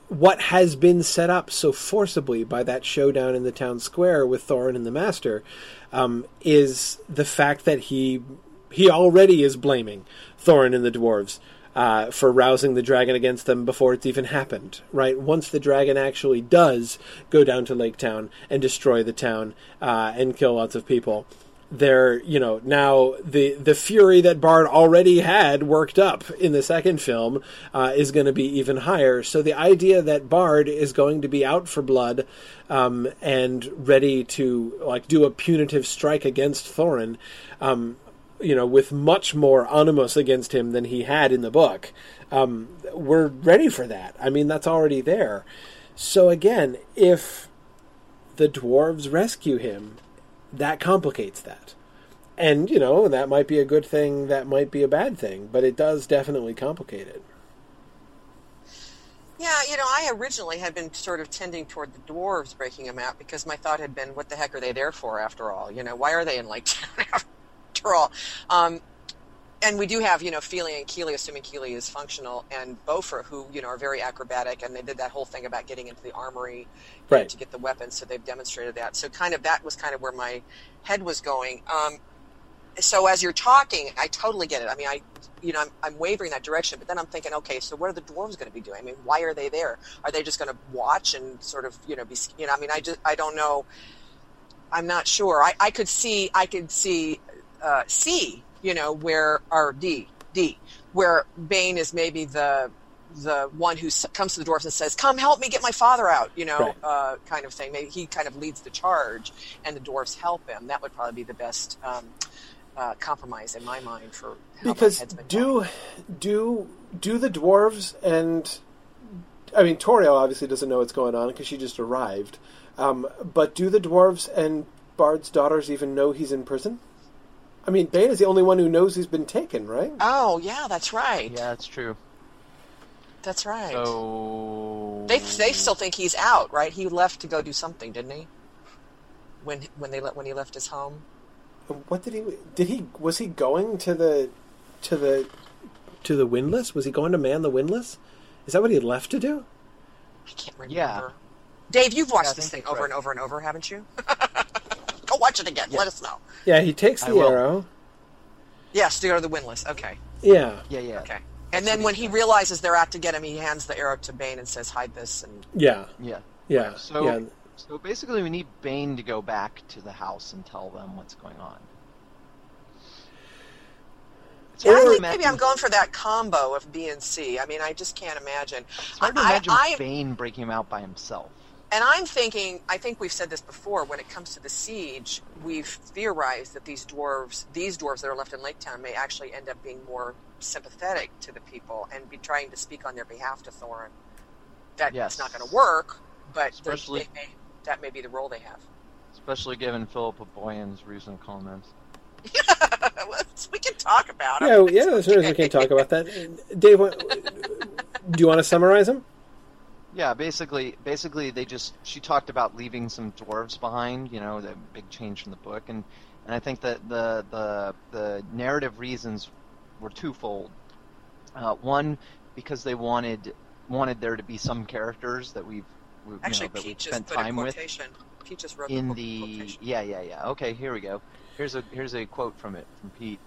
what has been set up so forcibly by that showdown in the town square with Thorin and the Master um, is the fact that he he already is blaming Thorin and the dwarves uh, for rousing the dragon against them before it's even happened. Right once the dragon actually does go down to Lake Town and destroy the town uh, and kill lots of people there you know now the the fury that bard already had worked up in the second film uh, is going to be even higher. So the idea that bard is going to be out for blood um, and ready to like do a punitive strike against thorin um, you know with much more animus against him than he had in the book um, we're ready for that. I mean that's already there. So again if the dwarves rescue him that complicates that. And, you know, that might be a good thing, that might be a bad thing, but it does definitely complicate it. Yeah, you know, I originally had been sort of tending toward the dwarves breaking them out because my thought had been, what the heck are they there for after all? You know, why are they in Lake Town after all? Um, and we do have, you know, Fili and Kili, assuming Kili is functional, and Bofur, who, you know, are very acrobatic, and they did that whole thing about getting into the armory know, Right. to get the weapons, so they've demonstrated that. So kind of that was kind of where my head was going. Um, so as you're talking, I totally get it. I mean, I, you know, I'm, I'm wavering that direction, but then I'm thinking, okay, so what are the dwarves going to be doing? I mean, why are they there? Are they just going to watch and sort of, you know, be, you know, I mean, I just, I don't know. I'm not sure. I, I could see, I could see, uh, C, you know, where, or D, D, where Bane is maybe the, the one who comes to the dwarves and says, "Come help me get my father out," you know, Right. uh, kind of thing. Maybe he kind of leads the charge, and the dwarves help him. That would probably be the best um, uh, compromise in my mind for how Because head's been going. do do do the dwarves and I mean Tauriel obviously doesn't know what's going on because she just arrived. Um, but do the dwarves and Bard's daughters even know he's in prison? I mean, Bane is the only one who knows he's been taken, right? Oh yeah, that's right. Yeah, that's true. That's right. So They they still think he's out, right? He left to go do something, didn't he? When when they let when he left his home. What did he? Did he? Was he going to the to the to the windlass? Was he going to man the windlass? Is that what he left to do? I can't remember. Yeah. Dave, you've watched Yeah, this thing over right. and over and over, haven't you? go watch it again. Yeah. Let us know. Yeah, he takes the arrow. Yes, to go to the windlass. Okay. Yeah, Yeah, yeah, Okay. And then when he realizes they're out to get him, he hands the arrow to Bane and says, "Hide this." And yeah, yeah. yeah, So, yeah. so basically, we need Bane to go back to the house and tell them what's going on. It's yeah, I think maybe I'm going for that combo of B and C. I mean, I just can't imagine. It's hard to I- imagine I- Bane breaking him out by himself. And I'm thinking, I think we've said this before. When it comes to the siege, we've theorized that these dwarves, these dwarves that are left in Lake Town, may actually end up being more sympathetic to the people and be trying to speak on their behalf to Thorin. That's Yes. not going to work, but Especially- they may, that may be the role they have. Especially given Philippa Boyens' recent comments. we can talk about it. Yeah, yeah. As soon as we can talk about that, Dave, do you want to summarize him? Yeah, basically, basically, they just she talked about leaving some dwarves behind. You know, the big change from the book, and and I think that the the the narrative reasons were twofold. Uh, one, because they wanted wanted there to be some characters that we've, we've Actually, you know, Peaches spent time with quotation. Peaches wrote in the the yeah yeah yeah okay here we go here's a here's a quote from it from pete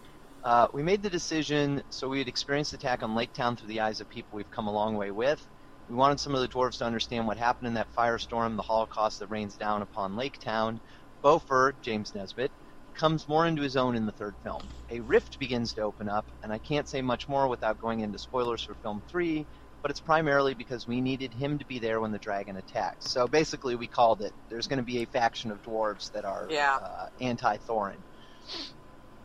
uh, we made the decision so we would experience the attack on lake town through the eyes of people we've come a long way with We wanted some of the dwarves to understand what happened in that firestorm, the Holocaust that rains down upon Lake Town. Bofur, James Nesbitt, comes more into his own in the third film. A rift begins to open up, and I can't say much more without going into spoilers for film three, but it's primarily because we needed him to be there when the dragon attacks. So basically, we called it. There's going to be a faction of dwarves that are Yeah. uh, anti-Thorin,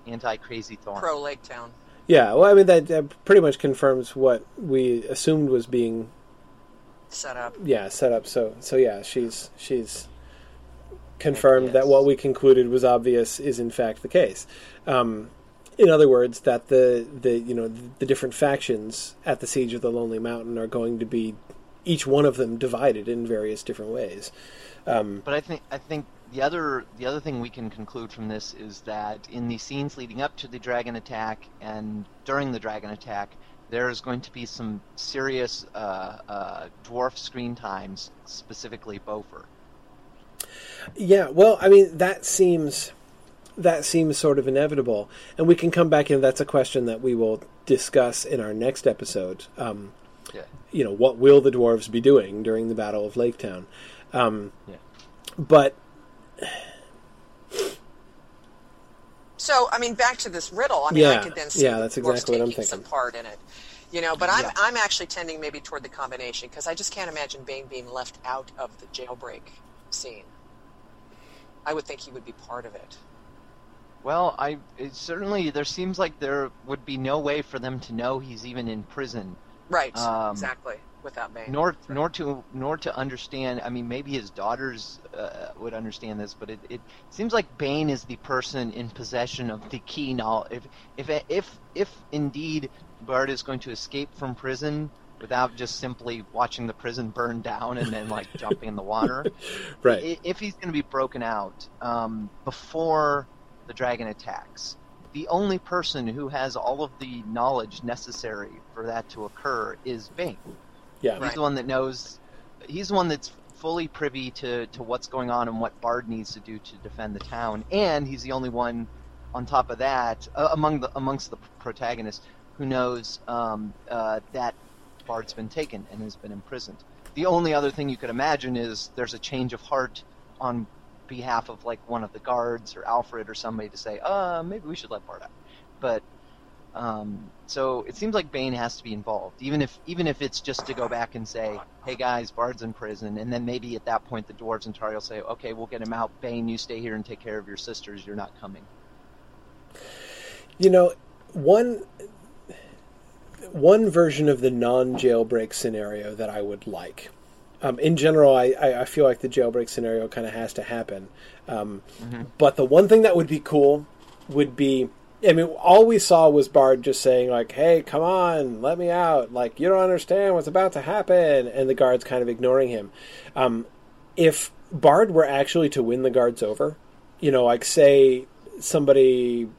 anti-Crazy Thorin. Pro Lake Town. Yeah, well, I mean that, that pretty much confirms what we assumed was being Set up. yeah set up. So so yeah, she's she's confirmed that what we concluded was obvious is in fact the case. Um, in other words, that the the you know the, the different factions at the siege of the Lonely Mountain are going to be each one of them divided in various different ways. Um, But I think I think the other the other thing we can conclude from this is that in the scenes leading up to the dragon attack and during the dragon attack, there's going to be some serious uh, uh, dwarf screen times, specifically Bofur. Yeah, well, I mean that seems that seems sort of inevitable, and we can come back and that's a question that we will discuss in our next episode. Um, Yeah. you know, what will the dwarves be doing during the Battle of Lake Town? Um, Yeah. But So, I mean, back to this riddle. I mean, I Yeah, could then see yeah, the that's dwarves exactly what I'm taking some thinking. part in it. You know, but I'm Yeah. I'm actually tending maybe toward the combination because I just can't imagine Bane being left out of the jailbreak scene. I would think he would be part of it. Well, I it certainly there seems like there would be no way for them to know he's even in prison, Right. Um, exactly. Without Bane. nor nor to nor to understand. I mean, maybe his daughters uh, would understand this, but it, it seems like Bane is the person in possession of the key knowledge. If if if if indeed Bard is going to escape from prison without just simply watching the prison burn down and then like jumping in the water, right, if he's going to be broken out um, before the dragon attacks, the only person who has all of the knowledge necessary for that to occur is Bane. Yeah, He's Right. the one that knows. He's the one that's fully privy to, to what's going on and what Bard needs to do to defend the town, and he's the only one, on top of that, uh, among the amongst the protagonists, who knows um, uh, that Bard's been taken and has been imprisoned. The only other thing you could imagine is there's a change of heart on behalf of like one of the guards or Alfred or somebody to say, uh, maybe we should let Bard out. But um, so it seems like Bane has to be involved, even if even if it's just to go back and say, "Hey guys, Bard's in prison," and then maybe at that point the dwarves and Tauriel say, "Okay, we'll get him out. Bane, you stay here and take care of your sisters. You're not coming." You know, one one version of the non-jailbreak scenario that I would like. Um, in general, I, I, feel like the jailbreak scenario kind of has to happen. Um, But the one thing that would be cool would be, I mean, all we saw was Bard just saying like, "Hey, come on, let me out!" Like you don't understand what's about to happen, and the guards kind of ignoring him. Um, if Bard were actually to win the guards over, you know, like say somebody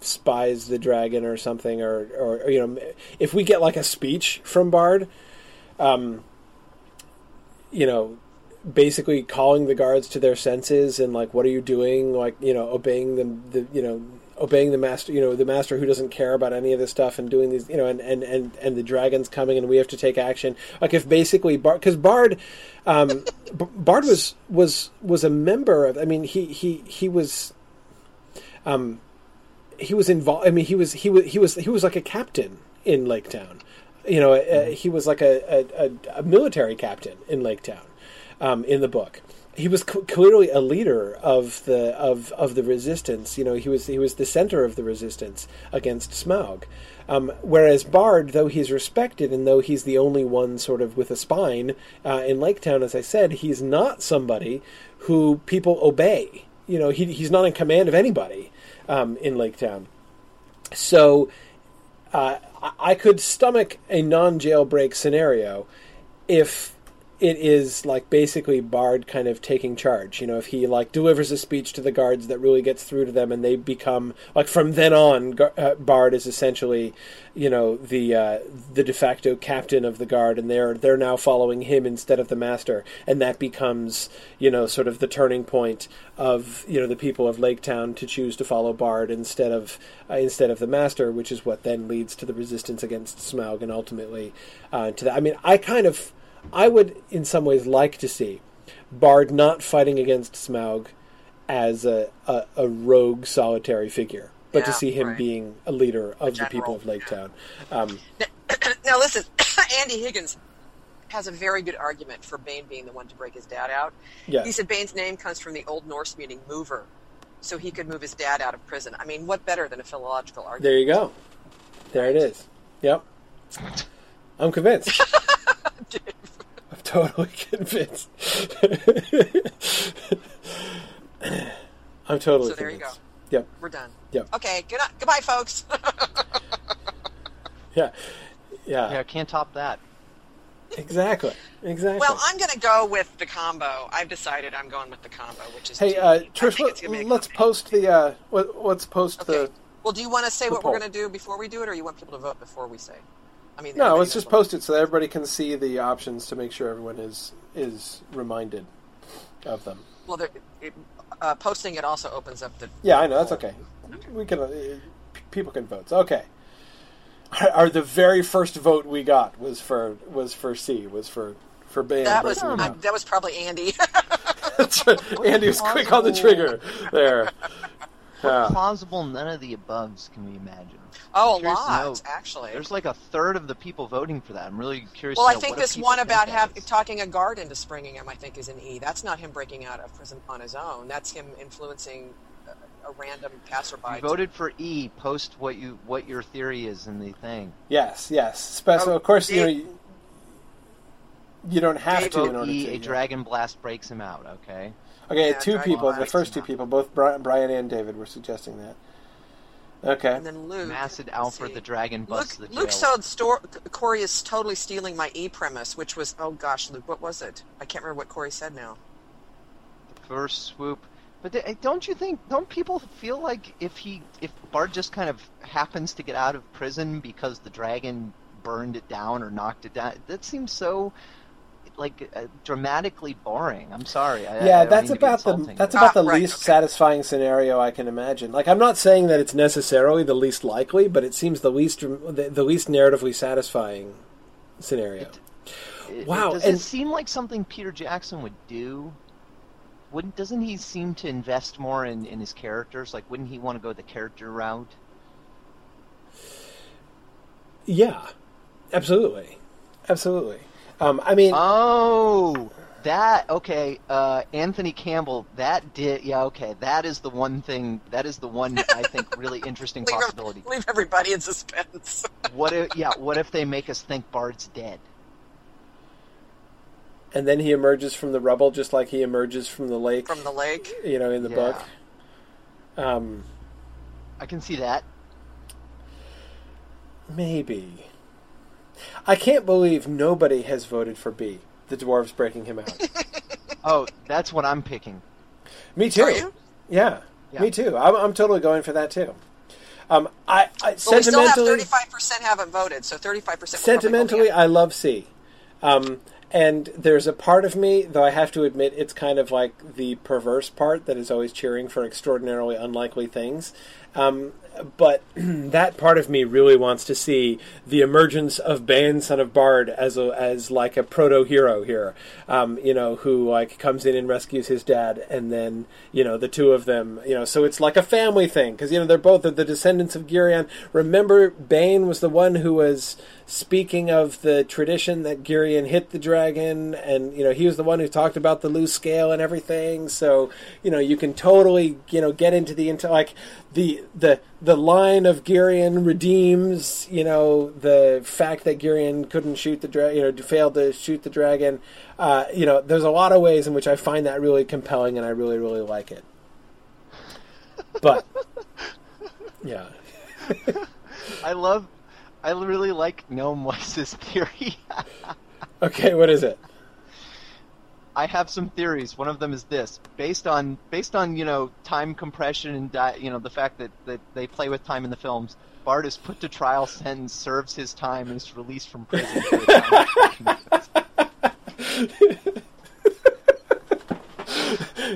spies the dragon or something, or, or, you know, if we get like a speech from Bard, um, you know, basically calling the guards to their senses and like, what are you doing? Like, you know, obeying them, the you know, obeying the master, you know, the master who doesn't care about any of this stuff and doing these, you know, and and and, and the dragon's coming and we have to take action. Like, if basically Bard, because Bard, um, Bard was was was a member of. I mean, he he he was. Um, he was involved. I mean, he was he was he was he was like a captain in Lake Town. You know, uh, he was like a, a, a, a military captain in Lake Town um, in the book. He was cl- clearly a leader of the of, of the resistance. You know, he was he was the center of the resistance against Smaug. Um, whereas Bard, though he's respected and though he's the only one sort of with a spine uh, in Lake Town, as I said, he's not somebody who people obey. You know, he, he's not in command of anybody um, in Lake Town. So uh, I- could stomach a non-jailbreak scenario if it is like basically Bard kind of taking charge. You know, if he like delivers a speech to the guards that really gets through to them, and they become like from then on, uh, Bard is essentially, you know, the uh, the de facto captain of the guard, and they're they're now following him instead of the master, and that becomes you know sort of the turning point of you know the people of Lake Town to choose to follow Bard instead of uh, instead of the master, which is what then leads to the resistance against Smaug and ultimately uh, to that. I mean, I kind of I would, in some ways, like to see Bard not fighting against Smaug as a, a, a rogue solitary figure, but to see him right. being a leader of the people of Lake Town. Um, now listen, Andy Higgins has a very good argument for Bane being the one to break his dad out. yeah, He said Bane's name comes from the Old Norse meaning mover, so he could move his dad out of prison. I mean, what better than a philological argument? there you go. There it is. Yep. I'm convinced. I'm totally convinced. I'm totally So there you convinced. go. Yep. We're done. Yep. Okay. Good. Goodbye, folks. Yeah. Yeah. Yeah, can't top that. Exactly. Exactly. well, I'm going to go with the combo. I've decided I'm going with the combo, which is. hey, two. uh, I Trish, think it's gonna be let, a let's post the. Uh, let's post Okay. the. Well, do you want to say the what we're going to do before we do it, or you want people to vote before we say? I mean, No, everybody let's just what- post it so that everybody can see the options to make sure everyone is is reminded of them. Well, there- it, uh, posting it also opens up the. Yeah, I know that's okay. We can uh, people can vote. Okay. Our, the very first vote we got was for was for C was for for Bane. That was I, that was probably Andy. Andy was quick on the trigger there. Yeah. Plausible none of the aboves can we imagine? Oh, a lot know. actually. There's like a third of the people voting for that. I'm really curious. Well, to I think what this one think about that have, talking a guard into springing him, I think, is an E. That's not him breaking out of prison on his own. That's him influencing a, a random passerby. You voted for E. Post what you what your theory is in the thing. Yes, yes. Spe- so Oh, of course you know oh, you, you don't have to in order E. to. A dragon blast breaks him out. Okay. Okay, Yeah, two people. The first two not- people, both Brian, Brian and David, were suggesting that. Okay. And then Luke. Massed let's Alfred see. the dragon Luke, busts the Luke jail. said store, Corey is totally stealing my E premise, which was, oh gosh, Luke, what was it? I can't remember what Corey said now. The first swoop. But th- eh, don't you think? Don't people feel like if he, if Bard just kind of happens to get out of prison because the dragon burned it down or knocked it down, that seems so like uh, dramatically boring. I'm sorry. I, I yeah, don't that's mean to be about the insulting. that's about Ah, the right, least okay. satisfying scenario I can imagine. Like, I'm not saying that it's necessarily the least likely, but it seems the least the, the least narratively satisfying scenario. It- Wow, Does and- it seem like something Peter Jackson would do? Wouldn't doesn't he seem to invest more in, in his characters? Like, wouldn't he want to go the character route? Yeah, absolutely, absolutely. Um, I mean, Oh, that okay. Uh, Anthony Campbell. That did. Yeah. Okay. That is the one thing. That is the one I think really interesting Leave, possibility. leave everybody in suspense. What if? Yeah. What if they make us think Bard's dead? and then he emerges from the rubble just like he emerges from the lake. From the lake. you know, in the Yeah. book. Um, I can see that. maybe. I can't believe nobody has voted for B. The dwarves breaking him out. Oh, that's what I'm picking. Me too. Are you? Yeah, Yeah. me too. I'm, I'm totally going for that too. Um, I, I But we still have sentimentally, 35% haven't voted, so 35% sentimentally, I love C. Um, and there's a part of me, though I have to admit, it's kind of like the perverse part that is always cheering for extraordinarily unlikely things. Um, but that part of me really wants to see the emergence of Bane, son of Bard, as a, as like a proto hero here. Um, you know, who like comes in and rescues his dad, and then you know the two of them. You know, so it's like a family thing because you know they're both the, the descendants of Girion. Remember, Bane was the one who was speaking of the tradition that Girion hit the dragon, and you know he was the one who talked about the loose scale and everything. So you know you can totally you know get into the into like the the the line of Girion redeems you know the fact that Girion couldn't shoot the dragon, you know, failed to shoot the dragon. Uh, you know, there's a lot of ways in which I find that really compelling, and I really really like it. But yeah. I love. I really like Gnome Weiss's theory. Okay, what is it? I have some theories. One of them is this: based on based on you know time compression and di- you know the fact that, that they play with time in the films. Bard is put to trial, sentence, serves his time, and is released from prison. for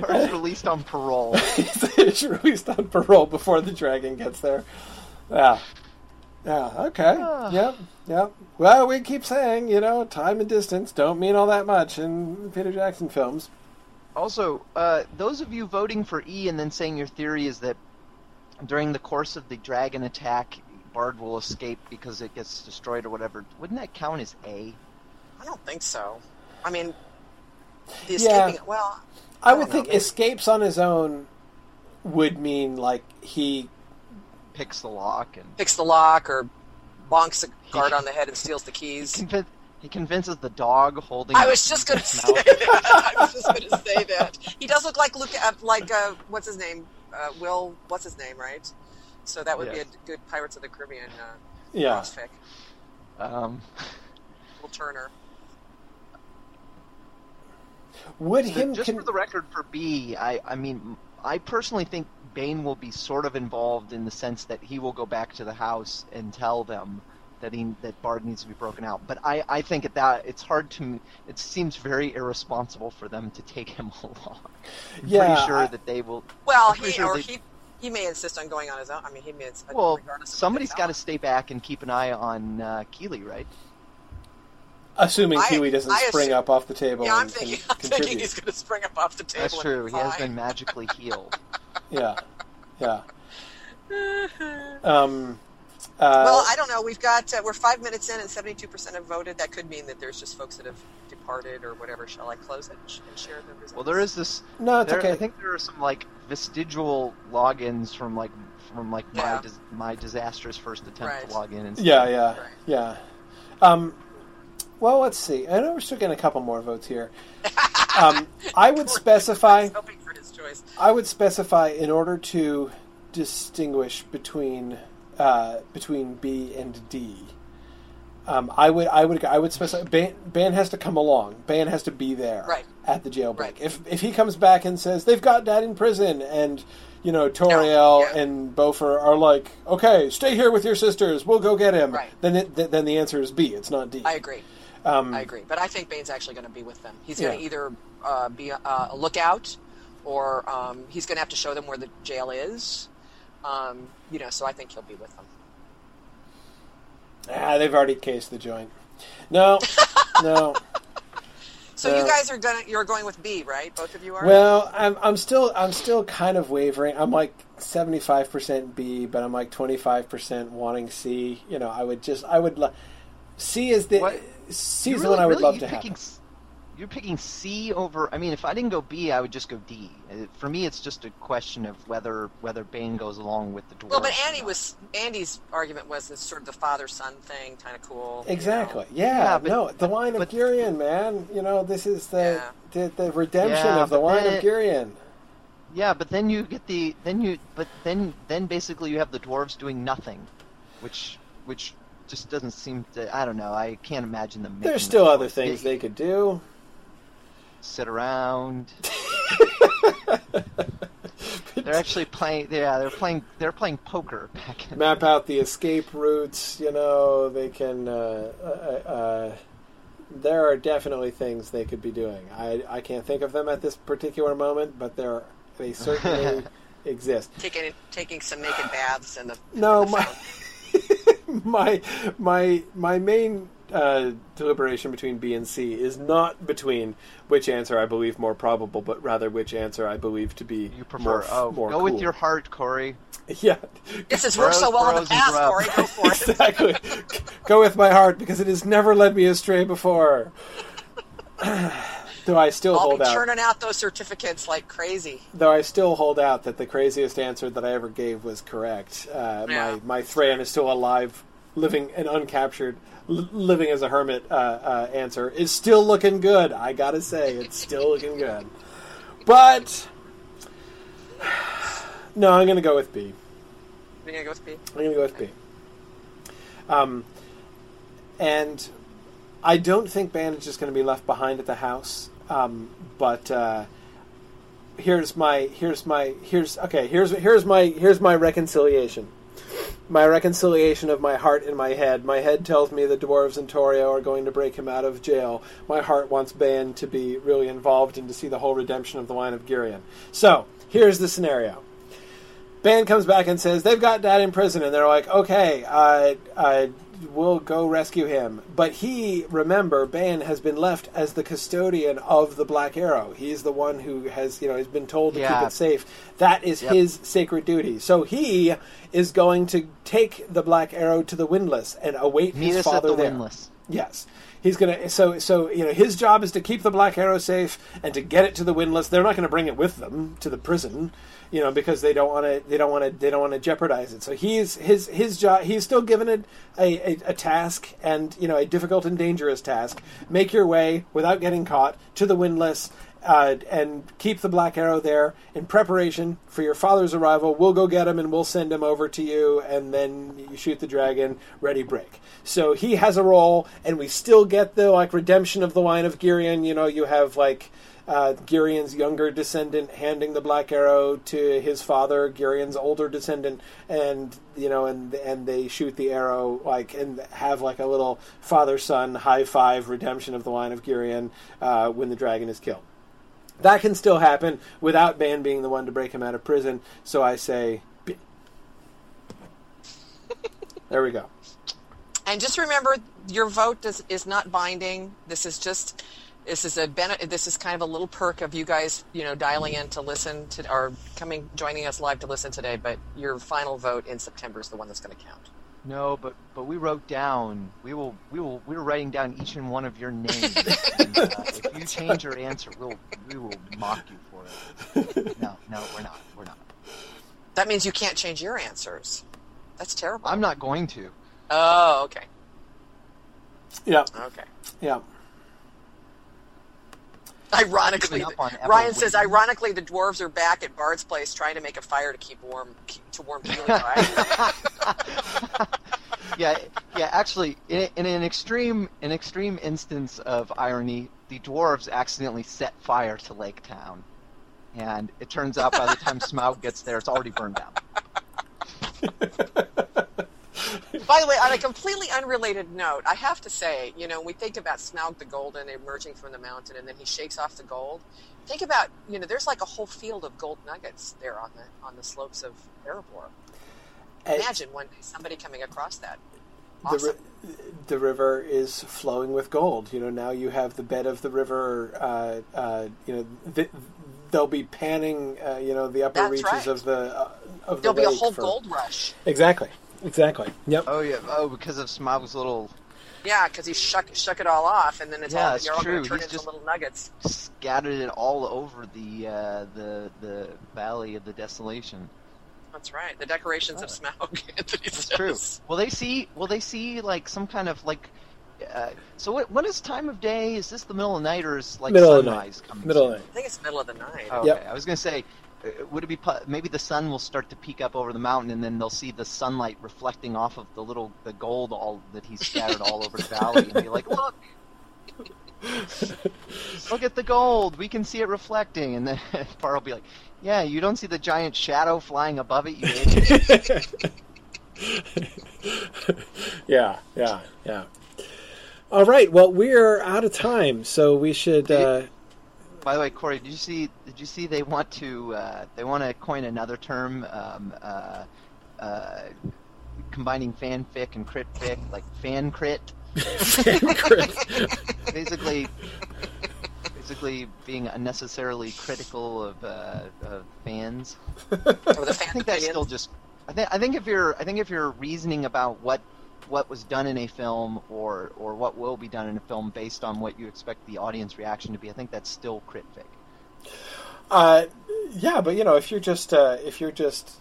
or is released on parole. He's released on parole before the dragon gets there. Yeah. Yeah. Okay. Yep. Yep. Well, we keep saying, you know, time and distance don't mean all that much in Peter Jackson films. Also, uh, those of you voting for E and then saying your theory is that during the course of the dragon attack, Bard will escape because it gets destroyed or whatever. Wouldn't that count as A? I don't think so. I mean, the Yeah. escaping. Well, I I would don't know, think escapes on his own would mean like he. Picks the lock and picks the lock or bonks a guard on the head and steals the keys. convin- he convinces the dog holding. I was just going to say that. I was just going to say that. He does look like Luke, uh, like uh, what's his name? Uh, Will, what's his name, right? So that would Yes. be a good Pirates of the Caribbean uh, Yeah. crossfic. Um, Will Turner. Would so him. just con- for the record, for B, I, I mean, I personally think Bane will be sort of involved in the sense that he will go back to the house and tell them that he that Bard needs to be broken out. But I, I think at that it's hard to. It seems very irresponsible for them to take him along. I'm Yeah, pretty sure I- that they will. Well, he sure or they- he he may insist on going on his own. I mean, he may. ins- Well, regardless of what somebody's they got to stay back and keep an eye on uh, Kili, right? Assuming I- Kili doesn't I spring assume- up off the table. Yeah, I'm and, thinking. and I'm thinking contribute. he's going to spring up off the table. That's true. He has fine. been magically healed. Yeah. Yeah. Um, uh, well, I don't know. We've got uh, we're five minutes in, and seventy-two percent have voted. That could mean that there's just folks that have departed or whatever. Shall I close it and share the results? Well, there is this. no, it's There, okay. I think there are some like vestigial logins from like from like my Yeah. dis- my disastrous first attempt Right. to log in. And Yeah, yeah, Right. yeah. Um, well, let's see. I know we're still getting a couple more votes here. Um, I would specify. I for his choice. I would specify in order to distinguish between uh, between B and D. Um, I would I would I would specify Bane, Bane has to come along. Bane has to be there Right. at the jailbreak. Right. If if he comes back and says they've got Dad in prison and you know Tauriel yeah. and Bofur are like, okay, stay here with your sisters. We'll go get him. Right. Then it, th- then the answer is B. It's not D. I agree. Um, I agree. But I think Bane's actually going to be with them. He's going to Yeah. either uh, be a, a lookout, or um, he's going to have to show them where the jail is. Um, you know, so I think he'll be with them. Ah, they've already cased the joint. No, no. So Uh, you guys are going. You're going with B, right? Both of you are. Well, I'm I'm still I'm still kind of wavering. I'm like 75% B, but I'm like 25% wanting C. You know, I would just I would C is the What? C You is the really- one I would really- love you to picking, have. You're picking C over. I mean, if I didn't go B, I would just go D. Uh, For me, it's just a question of whether whether Bane goes along with the dwarves. Well, but Andy was Andy's argument was this sort of the father son thing, kind of cool. you know? Exactly. Yeah. Yeah, but- no, the line of but- Girion, man. You know, this is the Yeah. the, the redemption Yeah, of the line then of it- Girion. Yeah, but then you get the then you but then then basically you have the dwarves doing nothing, which which just doesn't seem to. I don't know. I can't imagine them. making There's the still other things big, they could do. sit around. They're actually playing. Yeah, they're playing. They're playing poker back in. Map out the escape routes. You know, they can. Uh, uh, uh, there are definitely things they could be doing. I I can't think of them at this particular moment, but there they certainly exist. taking taking some naked baths in the No, in the my fountain. my my my main uh, deliberation between B and C is not between which answer I believe more probable, but rather which answer I believe to be You prefer? more, oh, more go cool. with your heart, Corey. yeah. This has worked so well in the past. Corey. Go for it. exactly. Go with my heart because it has never led me astray before. Though I still I'll hold out. churning out those certificates like crazy. Though I still hold out that the craziest answer that I ever gave was correct. Uh, Yeah. My my Thráin is still alive, living and uncaptured, li- living as a hermit. Uh, uh, answer is still looking good. I gotta say, it's still looking good. But no, I'm gonna go with B. You're gonna go with B. I'm to go with B. Um, and I don't think Bandage is going to be left behind at the house. Um, but uh, here's my here's my here's okay here's here's my here's my reconciliation. My reconciliation of my heart and my head. My head tells me the dwarves and Tauriel are going to break him out of jail. My heart wants Bane to be really involved and to see the whole redemption of the line of Girion. So here's the scenario. Bane comes back and says they've got Dad in prison, and they're like, okay, uh, we'll go rescue him. But he, remember, Bane has been left as the custodian of the Black Arrow. He's the one who has, you know, has been told to Yeah. keep it safe. That is Yep. his sacred duty. So he is going to take the Black Arrow to the Windlass and await Meet his father the there. windlass. Yes. He's gonna so so you know his job is to keep the Black Arrow safe and to get it to the windlass. They're not going to bring it with them to the prison, you know, because they don't want to they don't want to they don't want to jeopardize it. So he's his his job. He's still given it a, a, a task and you know a difficult and dangerous task. Make your way without getting caught to the windlass. Uh, and keep the Black Arrow there in preparation for your father's arrival. We'll go get him and we'll send him over to you, and then you shoot the dragon. Ready, break. So he has a role, and we still get the like redemption of the line of Girion. You know, you have like uh, Girion's younger descendant handing the Black Arrow to his father, Girion's older descendant, and you know, and and they shoot the arrow like and have like a little father son high five redemption of the line of Girion uh, when the dragon is killed. That can still happen without Bane being the one to break him out of prison. So I say, B. there we go. And just remember, your vote does, is not binding. This is just this is a bene- this is kind of a little perk of you guys, you know, dialing in to listen to or coming joining us live to listen today. But your final vote in September is the one that's going to count. No, but but we wrote down. We will we will we were writing down each and one of your names. and, uh, if you change your answer, we'll we will mock you for it. No, no, we're not. We're not. That means you can't change your answers. That's terrible. I'm not going to. Oh, okay, Yeah, okay. yeah. Ironically, Giving up on ever Ryan says, winning. ironically, the dwarves are back at Bard's place trying to make a fire to keep warm, keep, to warm Kili. Right? Yeah, yeah. Actually, in, in an extreme an extreme instance of irony, the dwarves accidentally set fire to Lake Town, and it turns out by the time Smaug gets there, it's already burned down. By the way, on a completely unrelated note, I have to say, you know, we think about Smaug the Golden emerging from the mountain, and then he shakes off the gold. Think about, you know, there's like a whole field of gold nuggets there on the on the slopes of Erebor. Imagine one day somebody coming across that. the, Awesome. ri- the river is flowing with gold. You know, now you have the bed of the river. Uh, uh, you know, th- they'll be panning. Uh, you know, the upper That's reaches right. of the uh, of the There'll be a whole for- gold rush. Exactly. Exactly. Yep. Oh yeah. Oh, because of Smaug's little Yeah, because he shook shook it all off, and then it's Yeah, all you're all going to turn He's into just- little nuggets. scattered it all over the uh, the the valley of the desolation. That's right. The decorations of Smaug. Anthony That's says. true. Will they see? Will they see like some kind of like? Uh, so what? What is time of day? Is this the middle of night or is like Middle of the sunrise coming? Middle of soon? the I think it's middle of the night. Oh, Yep. Okay. I was gonna say, would it be maybe the sun will start to peek up over the mountain, and then they'll see the sunlight reflecting off of the little the gold all that he's scattered all over the valley, and be like, look. Look at the gold. We can see it reflecting, and then Far will be like, "Yeah, you don't see the giant shadow flying above it, you idiot." yeah. Yeah. Yeah. All right. Well, we're out of time, so we should. Uh, By the way, Corey, did you see? Did you see they want to? Uh, they want to coin another term, um, uh, uh, combining fanfic and critfic, like fan crit. basically, basically being unnecessarily critical of, uh, of fans. Or the I think that's still just. I think. I think if you're. I think if you're reasoning about what what was done in a film or or what will be done in a film based on what you expect the audience reaction to be, I think that's still critfic. Uh, yeah, but you know, if you're just uh, if you're just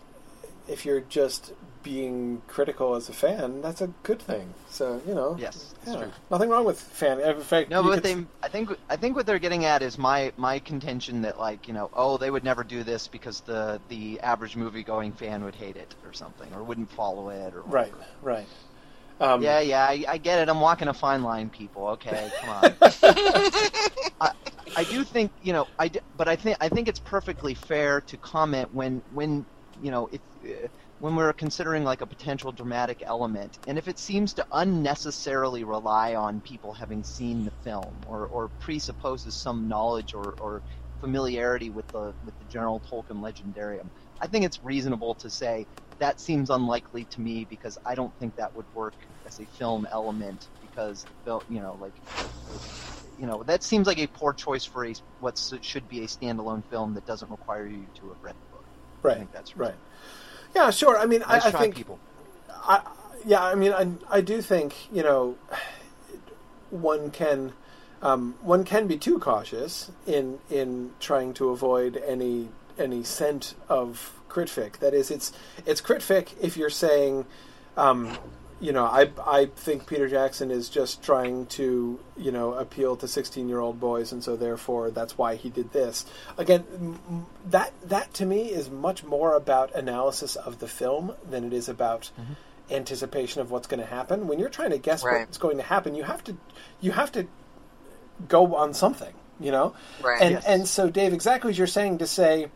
if you're just being critical as a fan, that's a good thing. So you know, Yes, yeah, nothing wrong with fan. In fact, No, but could- they. I think. I think what they're getting at is my my contention that like you know, oh, they would never do this because the the average movie going fan would hate it or something or wouldn't follow it or right, right. Um, Yeah, yeah, I, I get it. I'm walking a fine line, people. Okay, come on. I, I do think you know, I d- but I think I think it's perfectly fair to comment when when you know if uh, when we're considering like a potential dramatic element, and if it seems to unnecessarily rely on people having seen the film or or presupposes some knowledge or or familiarity with the with the general Tolkien legendarium. I think it's reasonable to say that seems unlikely to me because I don't think that would work as a film element because you know like you know that seems like a poor choice for a what should be a standalone film that doesn't require you to have read the book. Right. I think that's right. Yeah, sure. I mean, nice I, I think people. I, yeah, I mean, I, I do think you know one can um, one can be too cautious in in trying to avoid any any scent of critfic. That is, it's it's critfic if you're saying, um, you know, I I think Peter Jackson is just trying to you know appeal to 16 year old boys, and so therefore that's why he did this. Again, m- that that to me is much more about analysis of the film than it is about. Mm-hmm. Anticipation of what's going to happen. When you're trying to guess Right. what's going to happen, you have to, you have to go on something, you know. Right. And Yes. and so, Dave, exactly as you're saying to say,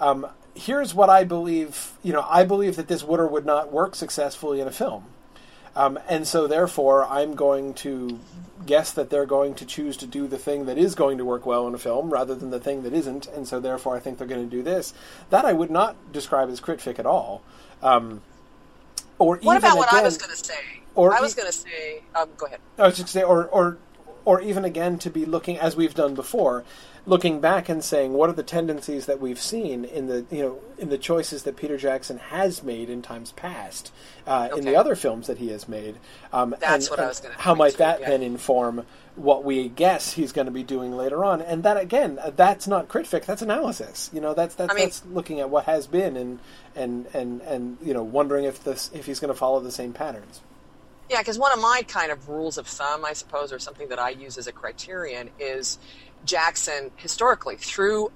um, here's what I believe. You know, I believe that this would or would not work successfully in a film, um, and so therefore, I'm going to guess that they're going to choose to do the thing that is going to work well in a film rather than the thing that isn't, and so therefore, I think they're going to do this. That I would not describe as critfic at all. Um, or What even about what I was going to say? or I was e- going to say, um, go ahead. I was just going to say, or or or even again to be looking as we've done before, looking back and saying what are the tendencies that we've seen in the you know in the choices that Peter Jackson has made in times past, uh, in the other films that he has made. Um, That's and, what I was gonna How might to, that yeah. then inform what we guess he's going to be doing later on? And that again, uh, that's not critfic. That's analysis. You know, that's that's, I mean- that's looking at what has been and and and and you know wondering if this if he's going to follow the same patterns. Yeah, because one of my kind of rules of thumb, I suppose, or something that I use as a criterion is Jackson historically through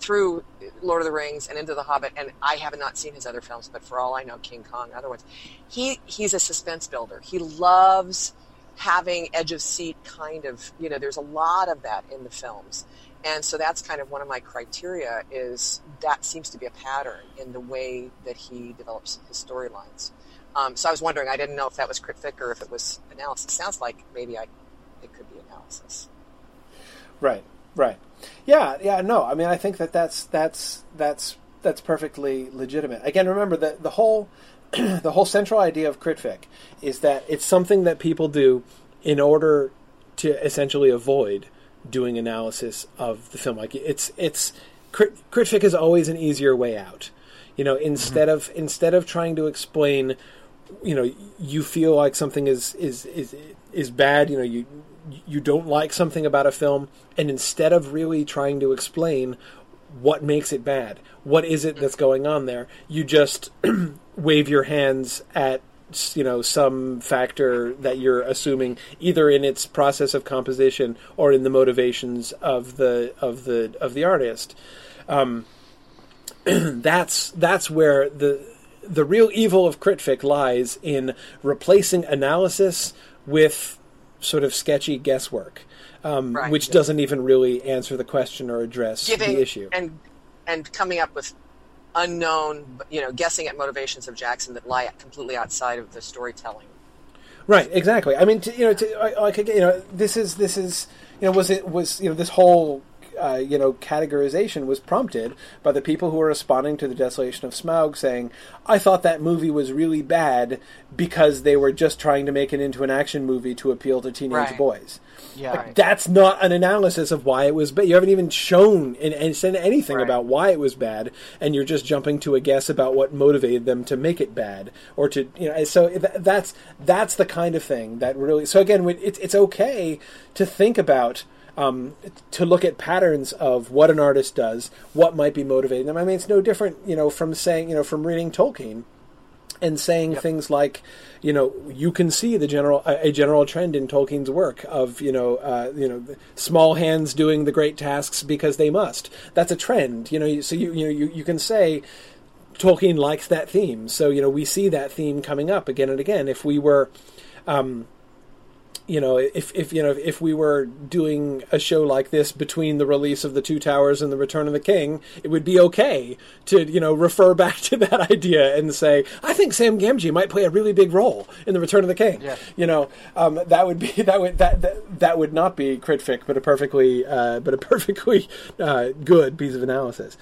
through Lord of the Rings and into The Hobbit, and I have not seen his other films, but for all I know, King Kong, other ones, he he's a suspense builder. He loves having edge of seat kind of you know. There's a lot of that in the films, and so that's kind of one of my criteria. Is that seems to be a pattern in the way that he develops his storylines. Um, so I was wondering, I didn't know if that was critfic or if it was analysis. Sounds like maybe I, it could be analysis. Right, right. Yeah, yeah. No, I mean, I think that that's that's that's that's perfectly legitimate. Again, remember that the whole the whole central idea of critfic is that it's something that people do in order to essentially avoid doing analysis of the film. Like it's it's crit, critfic is always an easier way out. You know, instead of instead of trying to explain you know you feel like something is is is is bad you know you you don't like something about a film and instead of really trying to explain what makes it bad what is it that's going on there you just wave your hands at you know some factor that you're assuming either in its process of composition or in the motivations of the of the of the artist. Um, that's that's where the the real evil of critfic lies in replacing analysis with sort of sketchy guesswork, um, Right. which doesn't even really answer the question or address Giving the issue. and and coming up with unknown, you know, guessing at motivations of Jackson that lie completely outside of the storytelling. Right, exactly. I mean, to, you know, to, I- like again, you know, this is this is you know, was it was you know this whole uh, you know categorization was prompted by the people who were responding to the Desolation of Smaug, saying, "I thought that movie was really bad because they were just trying to make it into an action movie to appeal to teenage Right. boys." Yeah. Like, That's not an analysis of why it was bad. You haven't even shown and, and said anything Right. about why it was bad, and you're just jumping to a guess about what motivated them to make it bad, or to you know. So th- that's that's the kind of thing that really. So again, it's it's okay to think about. Um, to look at patterns of what an artist does, what might be motivating them. I mean, it's no different, you know, from saying, you know, from reading Tolkien and saying things like, you know, you can see the general a a general trend in Tolkien's work of you know, uh, you know, small hands doing the great tasks because they must. That's a trend, you know. So you you know you, you can say Tolkien likes that theme. So you know we see that theme coming up again and again. If we were, um, you know, if if you know if we were doing a show like this between the release of the Two Towers and the Return of the King, it would be okay to you know refer back to that idea and say, I think Sam Gamgee might play a really big role in the Return of the King. Yeah. You know, um, that would be that would that that, that would not be critfic, but a perfectly uh, but a perfectly uh, good piece of analysis.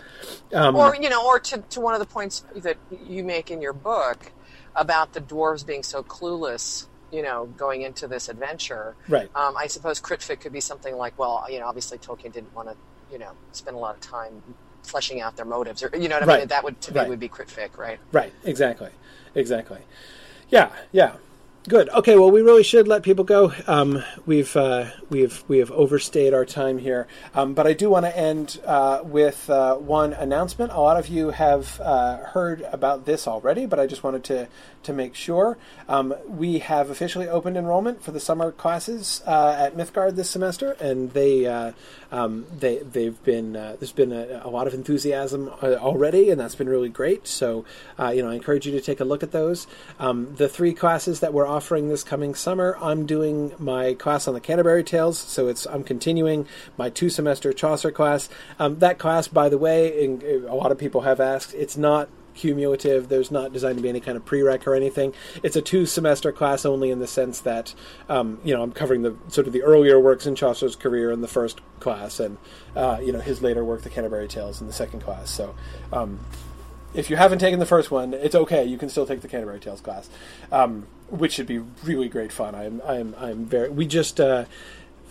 Um, or you know, or to, to one of the points that you make in your book about the dwarves being so clueless, you know, going into this adventure. Right. Um, I suppose critfic could be something like, well, you know, obviously Tolkien didn't want to, you know, spend a lot of time fleshing out their motives, or you know what I Right. mean. That would to Right. me would be critfic, right? Right, exactly, exactly. Yeah, yeah. Good. Okay. Well, we really should let people go. Um, we've uh, we've we have overstayed our time here, um, but I do want to end uh, with uh, one announcement. A lot of you have uh, heard about this already, but I just wanted to to make sure um, we have officially opened enrollment for the summer classes uh, at Mythgard this semester, and they uh, um, they they've been uh, there's been a, a lot of enthusiasm uh, already, and that's been really great. So uh, you know, I encourage you to take a look at those. Um, the three classes that we're offering this coming summer, I'm doing my class on the Canterbury Tales, so it's I'm continuing my two semester Chaucer class. Um, that class, by the way, and a lot of people have asked, it's not cumulative. There's not designed to be any kind of prereq or anything. It's a two semester class only in the sense that um, you know I'm covering the sort of the earlier works in Chaucer's career in the first class, and uh, you know his later work, the Canterbury Tales, in the second class. So. Um, if you haven't taken the first one, it's okay. You can still take the Canterbury Tales class, um, which should be really great fun. I'm, I'm, I'm very. We just uh,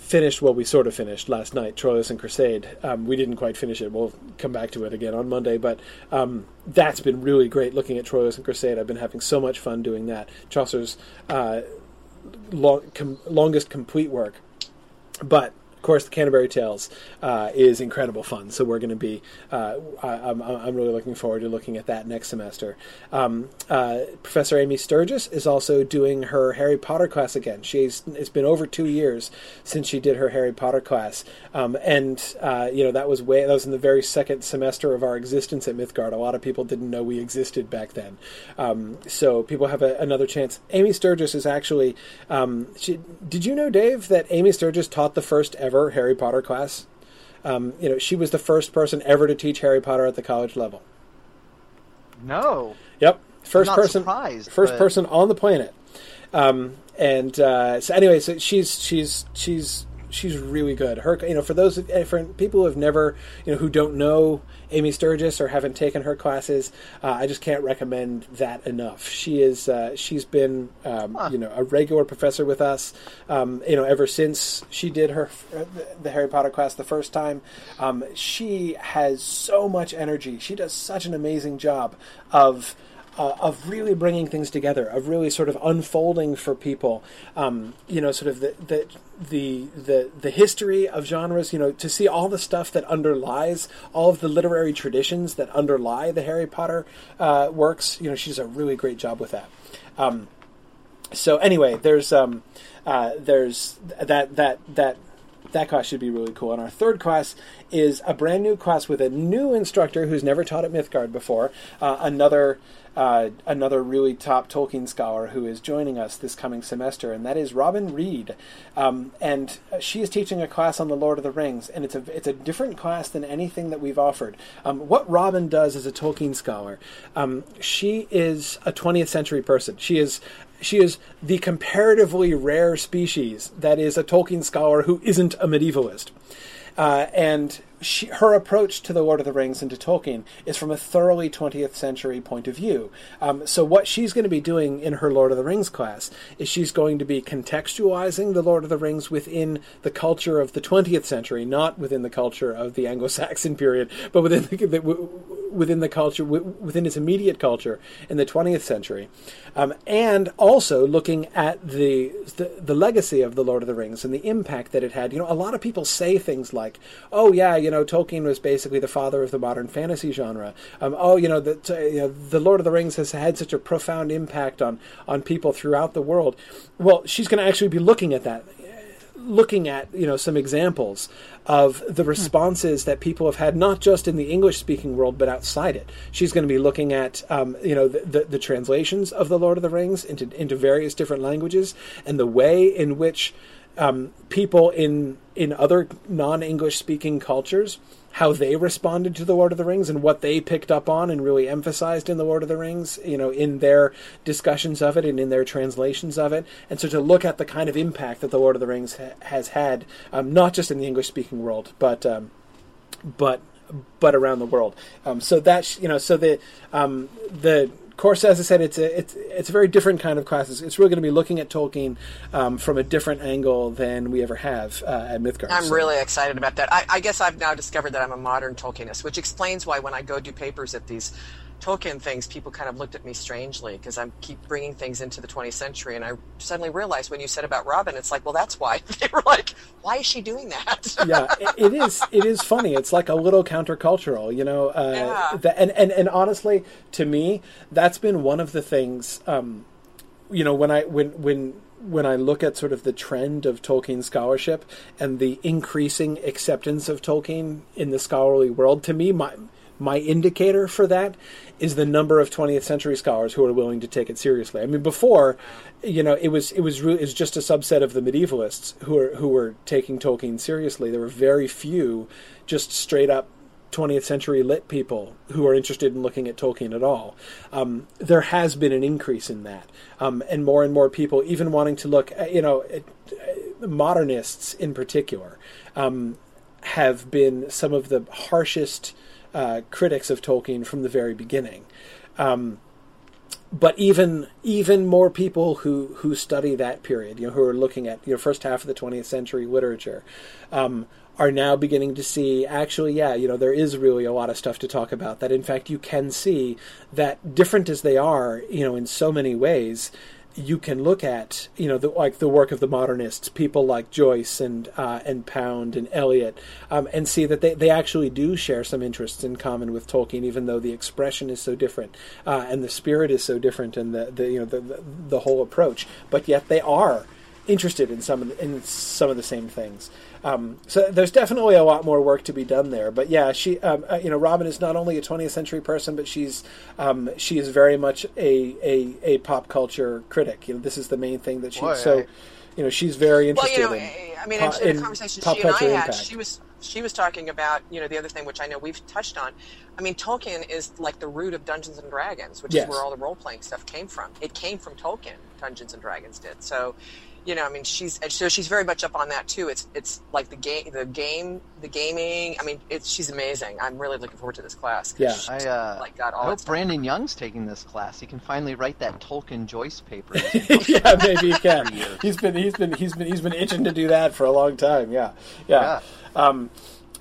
finished well we sort of finished last night Troilus and Criseyde. Um, we didn't quite finish it. We'll come back to it again on monday but um, that's been really great looking at Troilus and Criseyde. I've been having so much fun doing that. Chaucer's uh, long, com- longest complete work. But of course, the Canterbury Tales uh, is incredible fun. So we're going to be. Uh, I, I'm, I'm really looking forward to looking at that next semester. Um, uh, Professor Amy Sturgis is also doing her Harry Potter class again. She's it's been over two years since she did her Harry Potter class, um, and uh, you know that was way that was in the very second semester of our existence at Mythgard. A lot of people didn't know we existed back then, um, so people have a, another chance. Amy Sturgis is actually. Um, she, did you know, Dave, that Amy Sturgis taught the first ever Harry Potter class? Um, you know, she was the first person ever to teach Harry Potter at the college level. No. Yep, 1st person, first but- person on the planet. Um, and uh, so anyway, so she's she's she's she's really good. Her, you know, for those eh, for people who have never, you know, who don't know Amy Sturgis or haven't taken her classes, uh, I just can't recommend that enough. She is uh, she's been um, Huh. you know a regular professor with us, um, you know, ever since she did her uh, the Harry Potter class the first time. Um, she has so much energy. She does such an amazing job of uh, of really bringing things together, of really sort of unfolding for people, um, you know, sort of the, the the the the history of genres, you know, to see all the stuff that underlies all of the literary traditions that underlie the Harry Potter uh, works. You know, she does a really great job with that. Um, so anyway, there's um, uh, there's that that that that class should be really cool. And our third class is a brand new class with a new instructor who's never taught at Mythgard before. Uh, another uh, another really top Tolkien scholar who is joining us this coming semester, and that is Robin Reid. Um, and she is teaching a class on the Lord of the Rings, and it's a it's a different class than anything that we've offered. Um, what Robin does as a Tolkien scholar, um, she is a 20th century person. She is she is the comparatively rare species that is a Tolkien scholar who isn't a medievalist. Uh, and she, her approach to the Lord of the Rings and to Tolkien is from a thoroughly 20th century point of view. Um, so, what she's going to be doing in her Lord of the Rings class is she's going to be contextualizing the Lord of the Rings within the culture of the 20th century, not within the culture of the Anglo-Saxon period, but within the, the, within the culture, within its immediate culture in the 20th century, um, and also looking at the, the the legacy of the Lord of the Rings and the impact that it had. You know, a lot of people say things like, "Oh yeah, you know, Tolkien was basically the father of the modern fantasy genre." Um, oh, you know, the you know, the Lord of the Rings has had such a profound impact on on people throughout the world. Well, she's going to actually be looking at that looking at you know some examples of the responses that people have had, not just in the English speaking world but outside it. She's going to be looking at um, you know the, the, the translations of the Lord of the Rings into into various different languages and the way in which um, people in in other non English speaking cultures how they responded to the Lord of the Rings and what they picked up on and really emphasized in the Lord of the Rings, you know, in their discussions of it and in their translations of it. And so to look at the kind of impact that the Lord of the Rings ha- has had, um, not just in the English speaking world, but um, but but around the world. Um, so that's you know, so the um, the course, as I said, it's a it's it's a very different kind of class. It's, it's really going to be looking at Tolkien um, from a different angle than we ever have uh, at Mythgard. I'm So- really excited about that. I, I guess I've now discovered that I'm a modern Tolkienist, which explains why when I go do papers at these Tolkien things, people kind of looked at me strangely because I keep bringing things into the 20th century. And I suddenly realized when you said about Robin, it's like, well, that's why. They were like, why is she doing that? yeah, it, it is. It is funny. It's like a little countercultural, you know. Uh, Yeah. that- and, and and honestly, to me, that's been one of the things. Um, you know, when I when when when I look at sort of the trend of Tolkien scholarship and the increasing acceptance of Tolkien in the scholarly world, to me, my my indicator for that is the number of 20th century scholars who are willing to take it seriously. I mean, before, you know, it was it was re- it was just a subset of the medievalists who were who were taking Tolkien seriously. There were very few, just straight up 20th century lit people who are interested in looking at Tolkien at all. Um, there has been an increase in that, um, and more and more people even wanting to look, you know, uh, modernists in particular um, have been some of the harshest uh, critics of Tolkien from the very beginning. Um, but even even more people who who study that period, you know, who are looking at you know first half of the 20th century literature, um, are now beginning to see actually, yeah, you know, there is really a lot of stuff to talk about. That in fact you can see that different as they are, you know, in so many ways, you can look at you know the, like the work of the modernists, people like Joyce and uh, and Pound and Eliot, um, and see that they, they actually do share some interests in common with Tolkien, even though the expression is so different uh, and the spirit is so different and the, the you know the, the the whole approach. But yet they are interested in some of the, in some of the same things. Um, so there's definitely a lot more work to be done there. But yeah, she, um, uh, you know, Robin is not only a 20th century person, but she's um, she is very much a, a a pop culture critic. You know, this is the main thing that she. Boy, so, I- you know, she's very Well, interested you know, in. I mean, pop- in, in the conversation she and I had, impact. she was she was talking about you know the other thing which I know we've touched on. I mean, Tolkien is like the root of Dungeons and Dragons, which Yes. is where all the role playing stuff came from. It came from Tolkien. Dungeons and Dragons did so. You know, I mean, she's so she's very much up on that too. It's it's like the game, the game, the gaming. I mean, it's she's amazing. I'm really looking forward to this class. Yeah. she, I, uh, like got all that hope stuff. Brandon Young's taking this class. He can finally write that Tolkien Joyce paper. yeah, maybe he can. He's been he's been he's been he's been itching to do that for a long time. Yeah, yeah. Um,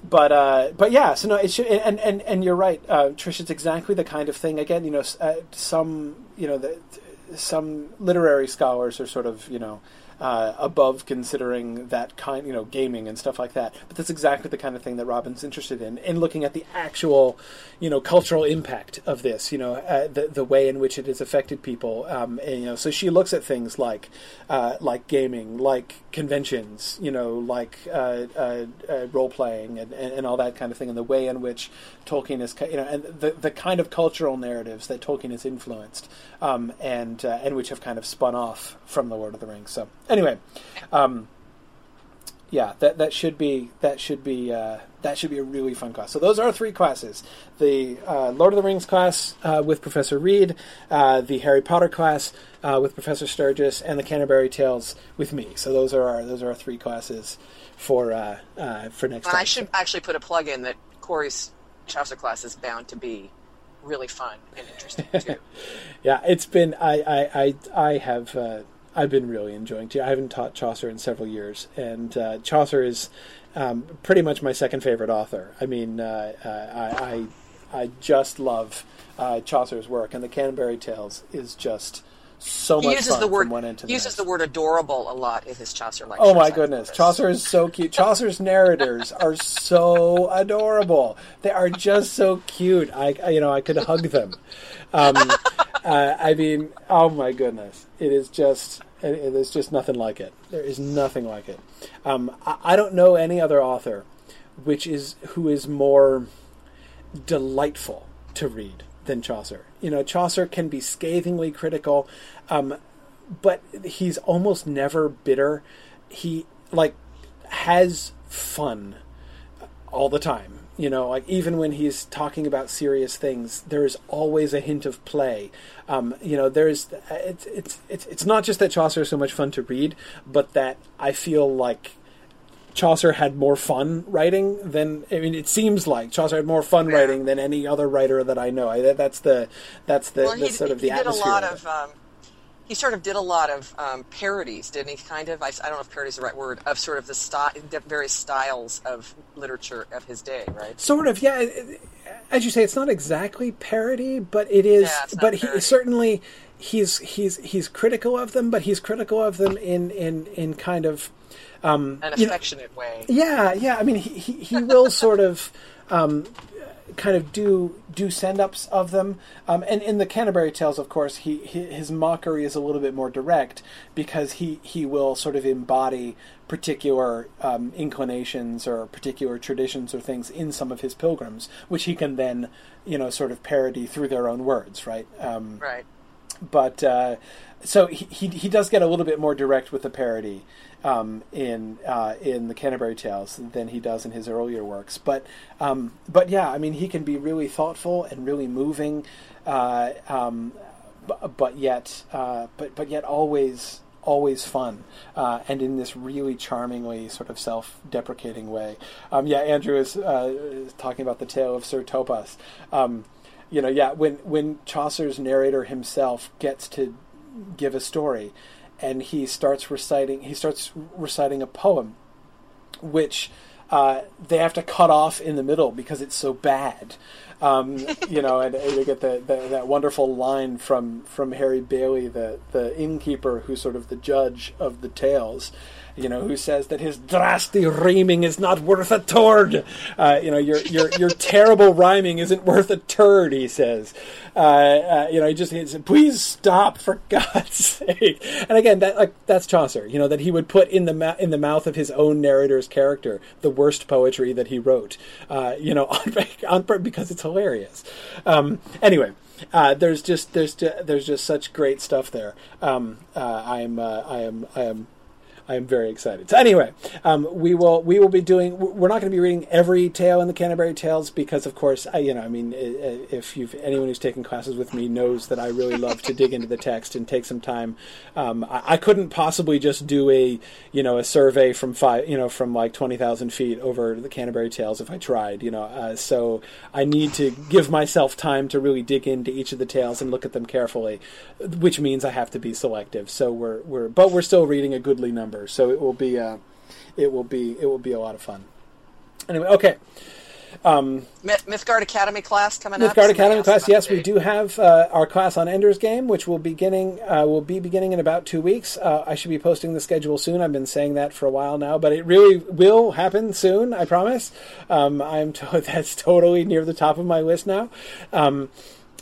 but uh, but yeah, so no, it should, and and and you're right, uh, Trish. It's exactly the kind of thing. Again, you know, uh, some you know the, some literary scholars are sort of you know. Uh, above considering that kind, you know, gaming and stuff like that. But that's exactly the kind of thing that Robin's interested in, in looking at the actual, you know, cultural impact of this. You know, uh, the the way in which it has affected people. Um, and, you know, so she looks at things like, uh, like gaming, like conventions, you know, like uh, uh, uh, role playing and, and, and all that kind of thing, and the way in which Tolkien is, you know, and the the kind of cultural narratives that Tolkien has influenced, um, and uh, and which have kind of spun off from the Lord of the Rings. So anyway, um, yeah, that that should be that should be uh, that should be a really fun class. So those are our three classes: the uh, Lord of the Rings class uh, with Professor Reid, uh, the Harry Potter class uh, with Professor Sturgis, and the Canterbury Tales with me. So those are our those are our three classes for uh, uh, for next And time. I should actually put a plug in that Corey's Chaucer class is bound to be really fun and interesting too. Yeah, it's been I I I, I have uh, I've been really enjoying too. I haven't taught Chaucer in several years, and uh, Chaucer is um, pretty much my second favorite author. I mean, uh, uh, I, I I just love uh, Chaucer's work, and the Canterbury Tales is just so he much uses the word from one end to the uses next. the word adorable a lot in his Chaucer lectures. Oh my goodness. Chaucer is so cute. Chaucer's narrators are so adorable. They are just so cute. I, you know, I could hug them. Um, uh, I mean, oh my goodness, it is just it- there's just nothing like it. There is nothing like it. Um, I, I don't know any other author which is who is more delightful to read than Chaucer. You know, Chaucer can be scathingly critical, um, but he's almost never bitter. He like has fun all the time. You know, like even when he's talking about serious things, there's always a hint of play. Um, you know, there's it's it's it's it's not just that Chaucer is so much fun to read, but that I feel like Chaucer had more fun writing than I mean. It seems like Chaucer had more fun Yeah. writing than any other writer that I know. I, that, that's the that's the, well, the he, sort of he the did a lot of of. Um, he sort of did a lot of um, parodies, didn't he? Kind of. I, I don't know if parody is the right word. Of sort of the sty- the various styles of literature of his day, right? Sort of, yeah. As you say, it's not exactly parody, but it is. Yeah, but he certainly he's he's he's critical of them, but he's critical of them in in in kind of An You know- affectionate way. yeah yeah. I mean, he he, he will sort of. Um, kind of do do send ups of them, um, and in the Canterbury Tales, of course, he, he his mockery is a little bit more direct because he he will sort of embody particular um, inclinations or particular traditions or things in some of his pilgrims, which he can then you know sort of parody through their own words, right? Um, Right. but uh, so he, he he does get a little bit more direct with the parody um, in uh, in the Canterbury Tales than he does in his earlier works. But um, but yeah, I mean he can be really thoughtful and really moving, uh, um, bu- but yet uh, but but yet always always fun uh, and in this really charmingly sort of self-deprecating way. Um, yeah, Andrew is, uh, is talking about the tale of Sir Topas. Um, you know, yeah, when when Chaucer's narrator himself gets to give a story, and he starts reciting, he starts reciting a poem, which uh, they have to cut off in the middle because it's so bad. Um, you know, and, and you get the, the, that wonderful line from from Harry Bailey, the the innkeeper, who's sort of the judge of the tales. You know, who says that his drasty rhyming is not worth a turd. Uh, you know, your your your terrible rhyming isn't worth a turd. He says. Uh, uh, you know, he just he said, please stop for God's sake. And again, that like that's Chaucer. You know that he would put in the ma- in the mouth of his own narrator's character the worst poetry that he wrote. Uh, you know, on, on because it's hilarious. Um, anyway. Uh, there's just there's there's just such great stuff there. Um, uh, I'm uh, I am I am I am very excited. So anyway, um, we will we will be doing. We're not going to be reading every tale in the Canterbury Tales because, of course, I, you know, I mean, if you've anyone who's taken classes with me knows that I really love to dig into the text and take some time. Um, I, I couldn't possibly just do a you know a survey from five you know from like twenty thousand feet over the Canterbury Tales if I tried. You know, uh, so I need to give myself time to really dig into each of the tales and look at them carefully, which means I have to be selective. So we're we're but we're still reading a goodly number, so it will be uh, it will be it will be a lot of fun. Anyway, okay. Myth- Mythgard Academy class coming up. Mythgard Academy class. Yes, we do have uh, our class on Ender's Game, which will beginning uh, will be beginning in about two weeks. Uh, I should be posting the schedule soon. I've been saying that for a while now, but it really will happen soon. I promise. Um, I'm to- that's totally near the top of my list now. Um,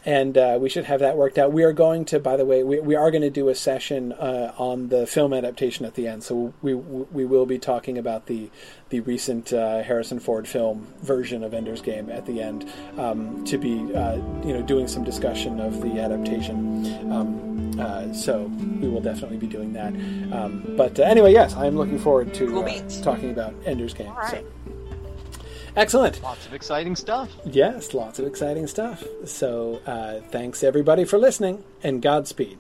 and uh, we should have that worked out. We are going to, by the way, we, we are going to do a session uh, on the film adaptation at the end. So we we will be talking about the the recent uh, Harrison Ford film version of Ender's Game at the end um, to be uh, you know doing some discussion of the adaptation. Um, uh, so we will definitely be doing that. Um, but uh, anyway, yes, I'm looking forward to talking about Ender's Game. All right. So. Excellent. Lots of exciting stuff. Yes, lots of exciting stuff. So, uh, thanks everybody for listening, and Godspeed.